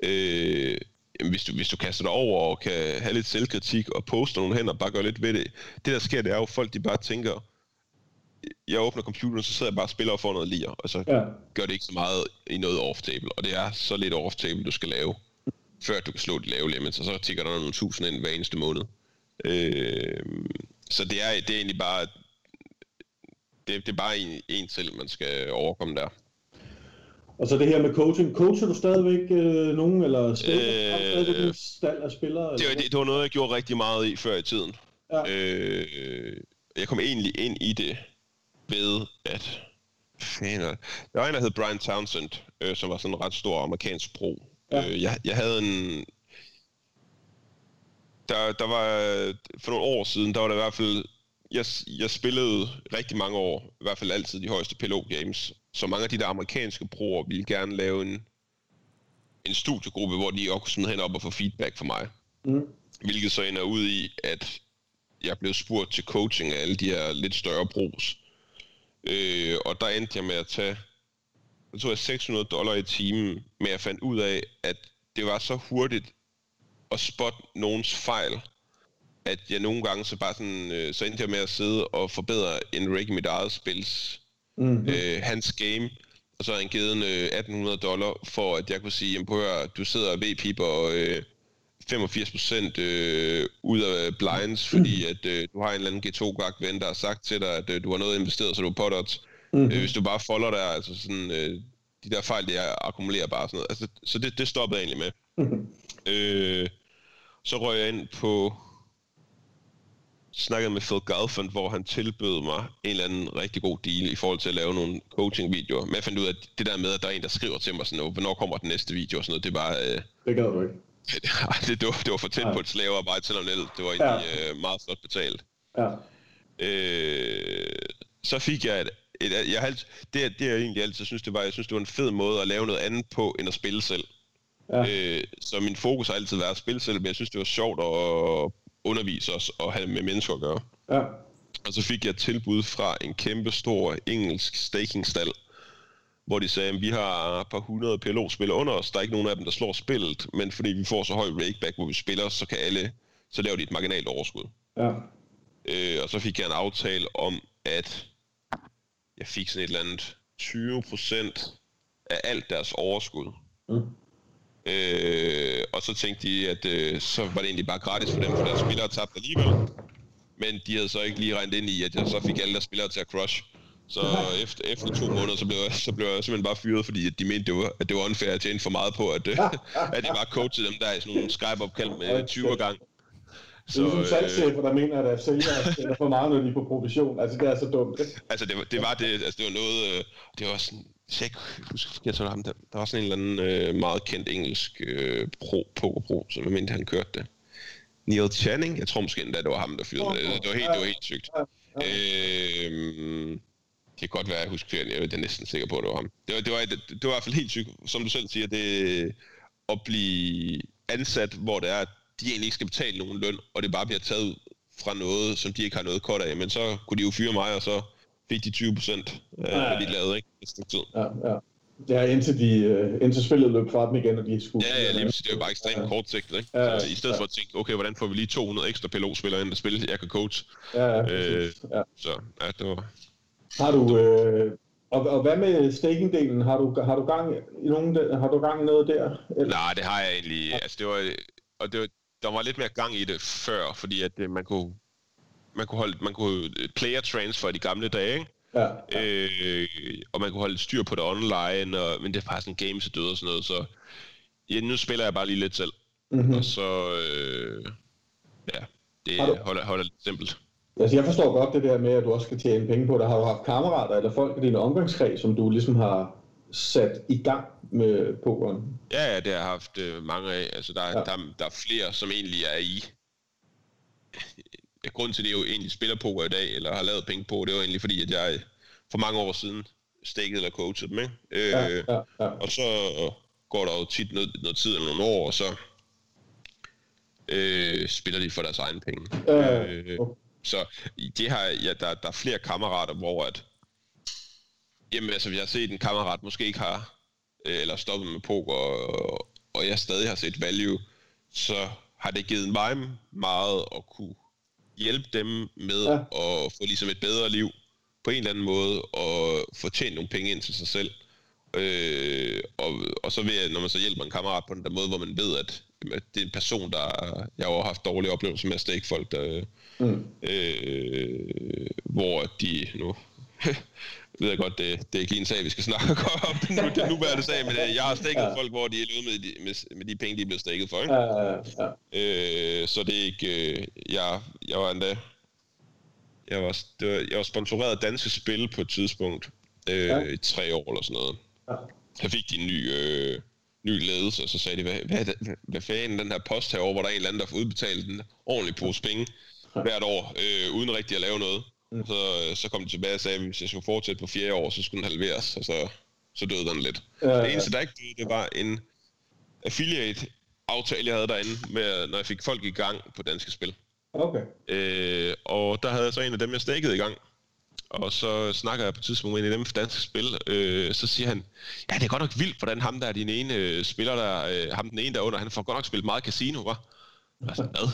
øh, jamen hvis, du, hvis du kaster dig over og kan have lidt selvkritik og poste nogle hænder og bare gøre lidt ved det. Det der sker, det er jo, folk de bare tænker, jeg åbner computeren, så sidder jeg bare og spiller og får noget lir, og så Ja. gør det ikke så meget i noget off-table, og det er så lidt off-table, du skal lave, før du kan slå de lave limits, og så tigger der nogle tusind ind hver eneste måned. Øh, så det er, det er egentlig bare, det, det er bare en, en selv, man skal overkomme der. Og så det her med coaching. Coacher du stadigvæk øh, nogen, eller spiller Øh, øh, stadigvæk en stald af spillere? Det, det, det var noget, jeg gjorde rigtig meget i før i tiden. Ja. Øh, jeg kom egentlig ind i det ved, at... Fanden, er- der var en, der hed Brian Townsend, øh, som var sådan en ret stor amerikansk bro. Ja. Øh, jeg, jeg havde en... Der, der var... For nogle år siden, der var der i hvert fald... Jeg, jeg spillede rigtig mange år, i hvert fald altid de højeste PLO games. Så mange af de der amerikanske broer ville gerne lave en, en studiegruppe, hvor de også kunne smide hen op og få feedback fra mig. Mm. Hvilket så ender ud i, at jeg blev spurgt til coaching af alle de her lidt større bros. Øh, og der endte jeg med at tage, jeg tror jeg 600 dollar i timen, men jeg fandt ud af, at det var så hurtigt at spotte nogens fejl, at jeg nogle gange så bare sådan, øh, så endte jeg med at sidde og forbedre en rig i mit eget spils, Mm. øh, hans game, og så har han givet en, øh, 1800 dollar for, at jeg kunne sige, jamen prøv at du sidder og v-piper øh, 85% øh, ud af blinds, fordi at øh, du har en eller anden G2-gak ven, der har sagt til dig, at øh, du har noget investeret, så du er pottet. Mm. Øh, hvis du bare folder der, altså sådan, øh, de der fejl, det er akkumulerer bare sådan noget. Altså, så det, det stoppede jeg egentlig med. øh, så røg jeg ind på snakkede med Phil Galfand, hvor han tilbød mig en eller anden rigtig god deal i forhold til at lave nogle coaching-videoer. Men jeg fandt ud af, at det der med, at der er en, der skriver til mig sådan, "Åh, hvornår kommer den næste video og sådan noget, det er bare... Øh, Det gad du ikke. det, det, var, det var for tæt Ja. på et slavearbejde, selvom det, det var egentlig øh, meget flot betalt. Ja. Øh, så fik jeg et, et, jeg har alt, det, det jeg egentlig altid synes, det var, jeg synes, det var en fed måde at lave noget andet på, end at spille selv. Ja. Øh, så min fokus har altid været at spille selv, men jeg synes, det var sjovt at undervise os og have med mennesker at gøre. Ja. Og så fik jeg et tilbud fra en kæmpe stor engelsk stakingstal, hvor de sagde, at vi har et par hundrede PLO-spillere under os. Der er ikke nogen af dem, der slår spillet, men fordi vi får så høj rakeback, hvor vi spiller, så kan alle, så laver de et marginalt overskud. Ja. Øh, og så fik jeg en aftale om, at jeg fik sådan et eller andet 20% af alt deres overskud. Mm. Øh, og så tænkte de, at øh, så var det egentlig bare gratis for dem, for deres spillere tabte alligevel. Men de havde så ikke lige regnet ind i, at jeg så fik alle deres spillere til at crush. Så efter, efter to måneder, så blev, jeg, så blev jeg simpelthen bare fyret, fordi at de mente, det var, at det var unfair at tjene for meget på, at, øh, at jeg bare coachede dem der i sådan nogle Skype-opkald med 20 gang. Så, det er sådan øh, salgschefer, der mener, at sælgere tjener for meget, når de er på provision. Altså, det er så dumt. Altså, det var, det var det, altså, det var noget, øh, det var sådan, jeg husker forkert, så var der ham, der, der var sådan en eller anden øh, meget kendt engelsk øh, pro, pokerpro, som jeg mente, han kørte det. Neil Channing, jeg tror måske endda, det var ham, der fyrede det. Det var helt, det var helt sygt. Øh, det kan godt være, at jeg husker jeg er næsten sikker på, at det var ham. Det var, det var, det, det var i hvert fald helt sygt, som du selv siger, det at blive ansat, hvor det er, at de egentlig ikke skal betale nogen løn, og det bare bliver taget ud fra noget, som de ikke har noget kort af, men så kunne de jo fyre mig, og så fik de 20 procent, øh, ja, ja. de lavede, ikke? Tid. Ja, ja. Ja, indtil, de, uh, indtil spillet løb fra dem igen, og de skulle... Ja, ja, lige det er jo bare ekstremt ja. kortsigtet, ikke? Ja, ja, så i stedet ja. for at tænke, okay, hvordan får vi lige 200 ekstra PLO-spillere ind, der spiller, jeg kan coach. Ja, ja, øh, ja. Så, ja, det var... Har du... Øh, og, og hvad med staking-delen? Har du, har du gang i nogen, har du gang i noget der? Eller? Nej, det har jeg egentlig. Altså, det var, og det var, der var lidt mere gang i det før, fordi at øh, man kunne, man kunne holde, man kunne player transfer i de gamle dage, ikke? Ja. Øh, og man kunne holde styr på det online, og, men det er faktisk en game til død og sådan noget, så ja, nu spiller jeg bare lige lidt selv. Mm-hmm. Og så, øh, ja, det holder, holder lidt simpelt. Altså, jeg forstår godt det der med, at du også skal tjene penge på det. Har du haft kammerater eller folk i din omgangskreds, som du ligesom har sat i gang med pokeren? Ja, ja, det har jeg haft øh, mange af. Altså, der, ja. der, der er flere, som egentlig er i... Grunden til, det er jo egentlig spiller poker i dag, eller har lavet penge på, det var egentlig fordi, at jeg for mange år siden stikket eller coachet dem, ikke? Øh, ja, ja, ja. Og så går der jo tit noget, noget tid eller nogle år, og så øh, spiller de for deres egen penge. Ja, øh, så det har, ja, der, der er flere kammerater, hvor at, jamen altså, vi har set en kammerat måske ikke har, øh, eller stoppet med poker, og, og jeg stadig har set value, så har det givet mig meget at kunne hjælpe dem med ja. at få ligesom et bedre liv på en eller anden måde, og få tjent nogle penge ind til sig selv. Øh, og, og så vil jeg, når man så hjælper en kammerat på den der måde, hvor man ved, at det er en person, der... Jeg har haft dårlige oplevelser med at folk, der, mm. øh, hvor de nu... ved jeg godt, det, det er ikke en sag, vi skal snakke om nu, det nuværende sag, men øh, jeg har stikket ja. folk, hvor de er løbet med, de, med, med de penge, de er blevet stikket for. Ikke? Ja, ja, ja. Øh, så det er ikke... Øh, jeg, jeg var endda... Jeg var, det var, jeg var sponsoreret af Danske Spil på et tidspunkt, øh, ja. i tre år eller sådan noget. Ja. Så fik de en ny, øh, ny ledelse, og så sagde de, hvad, hvad, hvad, hvad fanden den her post herovre, hvor der er en eller anden, der får udbetalt en ordentlig pose penge hvert år, øh, uden rigtig at lave noget. Mm. Så, så kom de tilbage og sagde, at hvis jeg skulle fortsætte på fjerde år, så skulle den halveres, og så, så døde den lidt. Ja, ja. Det eneste, der ikke døde, det var en affiliate-aftale, jeg havde derinde, med, når jeg fik folk i gang på danske spil. Okay. Øh, og der havde jeg så en af dem, jeg stikket i gang. Og så snakker jeg på et tidspunkt med en af dem for danske spil, øh, så siger han, ja, det er godt nok vildt, hvordan ham der er din ene øh, spiller, der, øh, ham den ene der under, han får godt nok spillet meget casino, var. Altså, hvad?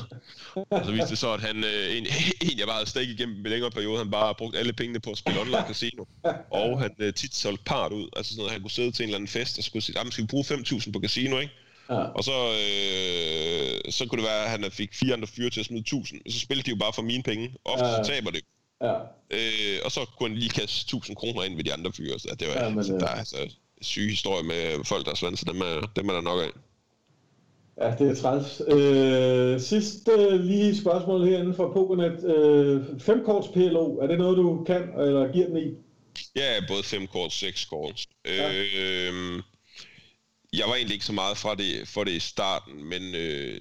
Og så viste det så, at han, øh, en, en, jeg bare havde stikket igennem en længere periode, han bare har brugt alle pengene på at spille online casino. Og han øh, tit solgt part ud. Altså sådan noget, han kunne sidde til en eller anden fest og skulle sige, skal vi bruge 5.000 på casino, ikke? Ja. Og så, øh, så kunne det være, at han fik fire andre fyre til at smide 1000, og så spillede de jo bare for mine penge. Ofte ja. så taber det. Ja. Øh, og så kunne han lige kaste 1000 kroner ind ved de andre fyre. Så det var, ja, men, så der er altså syge historie med folk, der er svandt, så dem er, dem er der nok af. Ja, det er træls. Øh, sidste lige spørgsmål herinde fra Pokernet. Øh, fem korts PLO, er det noget, du kan eller giver den i? Ja, både fem kort og seks kort. Ja. Øh, jeg var egentlig ikke så meget fra det, for det i starten, men øh,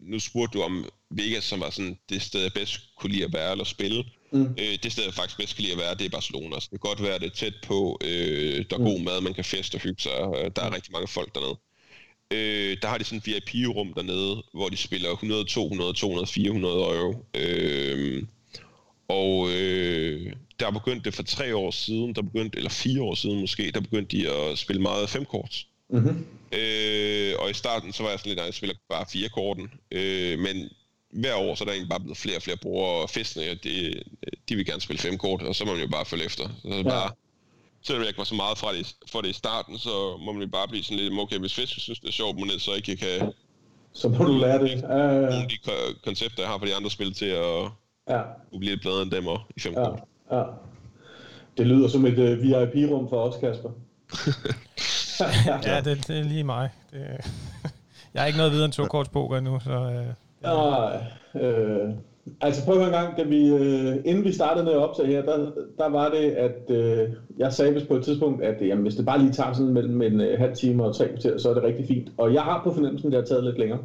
nu spurgte du om Vegas, som var sådan det sted, jeg bedst kunne lide at være eller spille. Mm. Øh, det sted, jeg faktisk bedst kan lide at være, det er Barcelona. Så det kan godt være, det er tæt på. Øh, der er mm. god mad, man kan feste og hygge sig. Der er rigtig mange folk dernede. Øh, der har de sådan et VIP-rum dernede, hvor de spiller 100, 200, 200, 400 euro. Øh, og øh, der begyndt det for tre år siden, der begyndte, eller fire år siden måske, der begyndte de at spille meget femkorts. Mm-hmm. Øh, og i starten, så var jeg sådan lidt, at jeg spiller bare fire korten. Øh, men hver år, så er der egentlig bare blevet flere og flere brugere, og festene, de, de vil gerne spille fem kort, og så må man jo bare følge efter. Så det er ja. bare, selvom jeg ikke var så meget fra det, for det i starten, så må man jo bare blive sådan lidt, okay, hvis fisk synes, det er sjovt, men så ikke kan... Så må du lære det. Nogle af de koncepter, jeg har for de andre spil til at ja. blive lidt bedre end dem og i fem ja, kort. Ja. Det lyder som et uh, øh, VIP-rum for os, Kasper. ja, det, det er lige mig. Det, jeg har ikke noget videre end to korts poker endnu, så... Uh, Nej, øh, altså prøv en gang, da vi, øh, inden vi startede med at optage her, der, der var det, at øh, jeg sagde på et tidspunkt, at jamen, hvis det bare lige tager sådan mellem en øh, halv time og tre kvarter, så er det rigtig fint. Og jeg har på fornemmelsen, at det har taget lidt længere.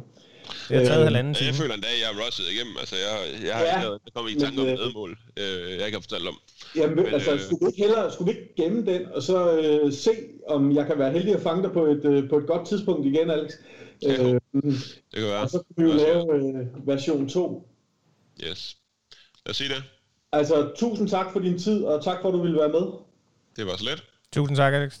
Det har taget øh, halvanden time. Jeg føler en dag, jeg er rushet igennem. Altså, jeg, jeg har ja, ikke kommet i tanke om øh, medmål, øh, jeg ikke har fortalt om. Jamen, men, altså, øh, skulle, vi ikke hellere, skulle vi ikke gemme den, og så øh, se, om jeg kan være heldig at fange dig på et, øh, på et godt tidspunkt igen, Alex? Ja, øh, det kan være. Og så kan vi jo lave øh, version 2. Yes. Lad os sige det. Altså, tusind tak for din tid, og tak for, at du ville være med. Det var så let. Tusind tak, Alex.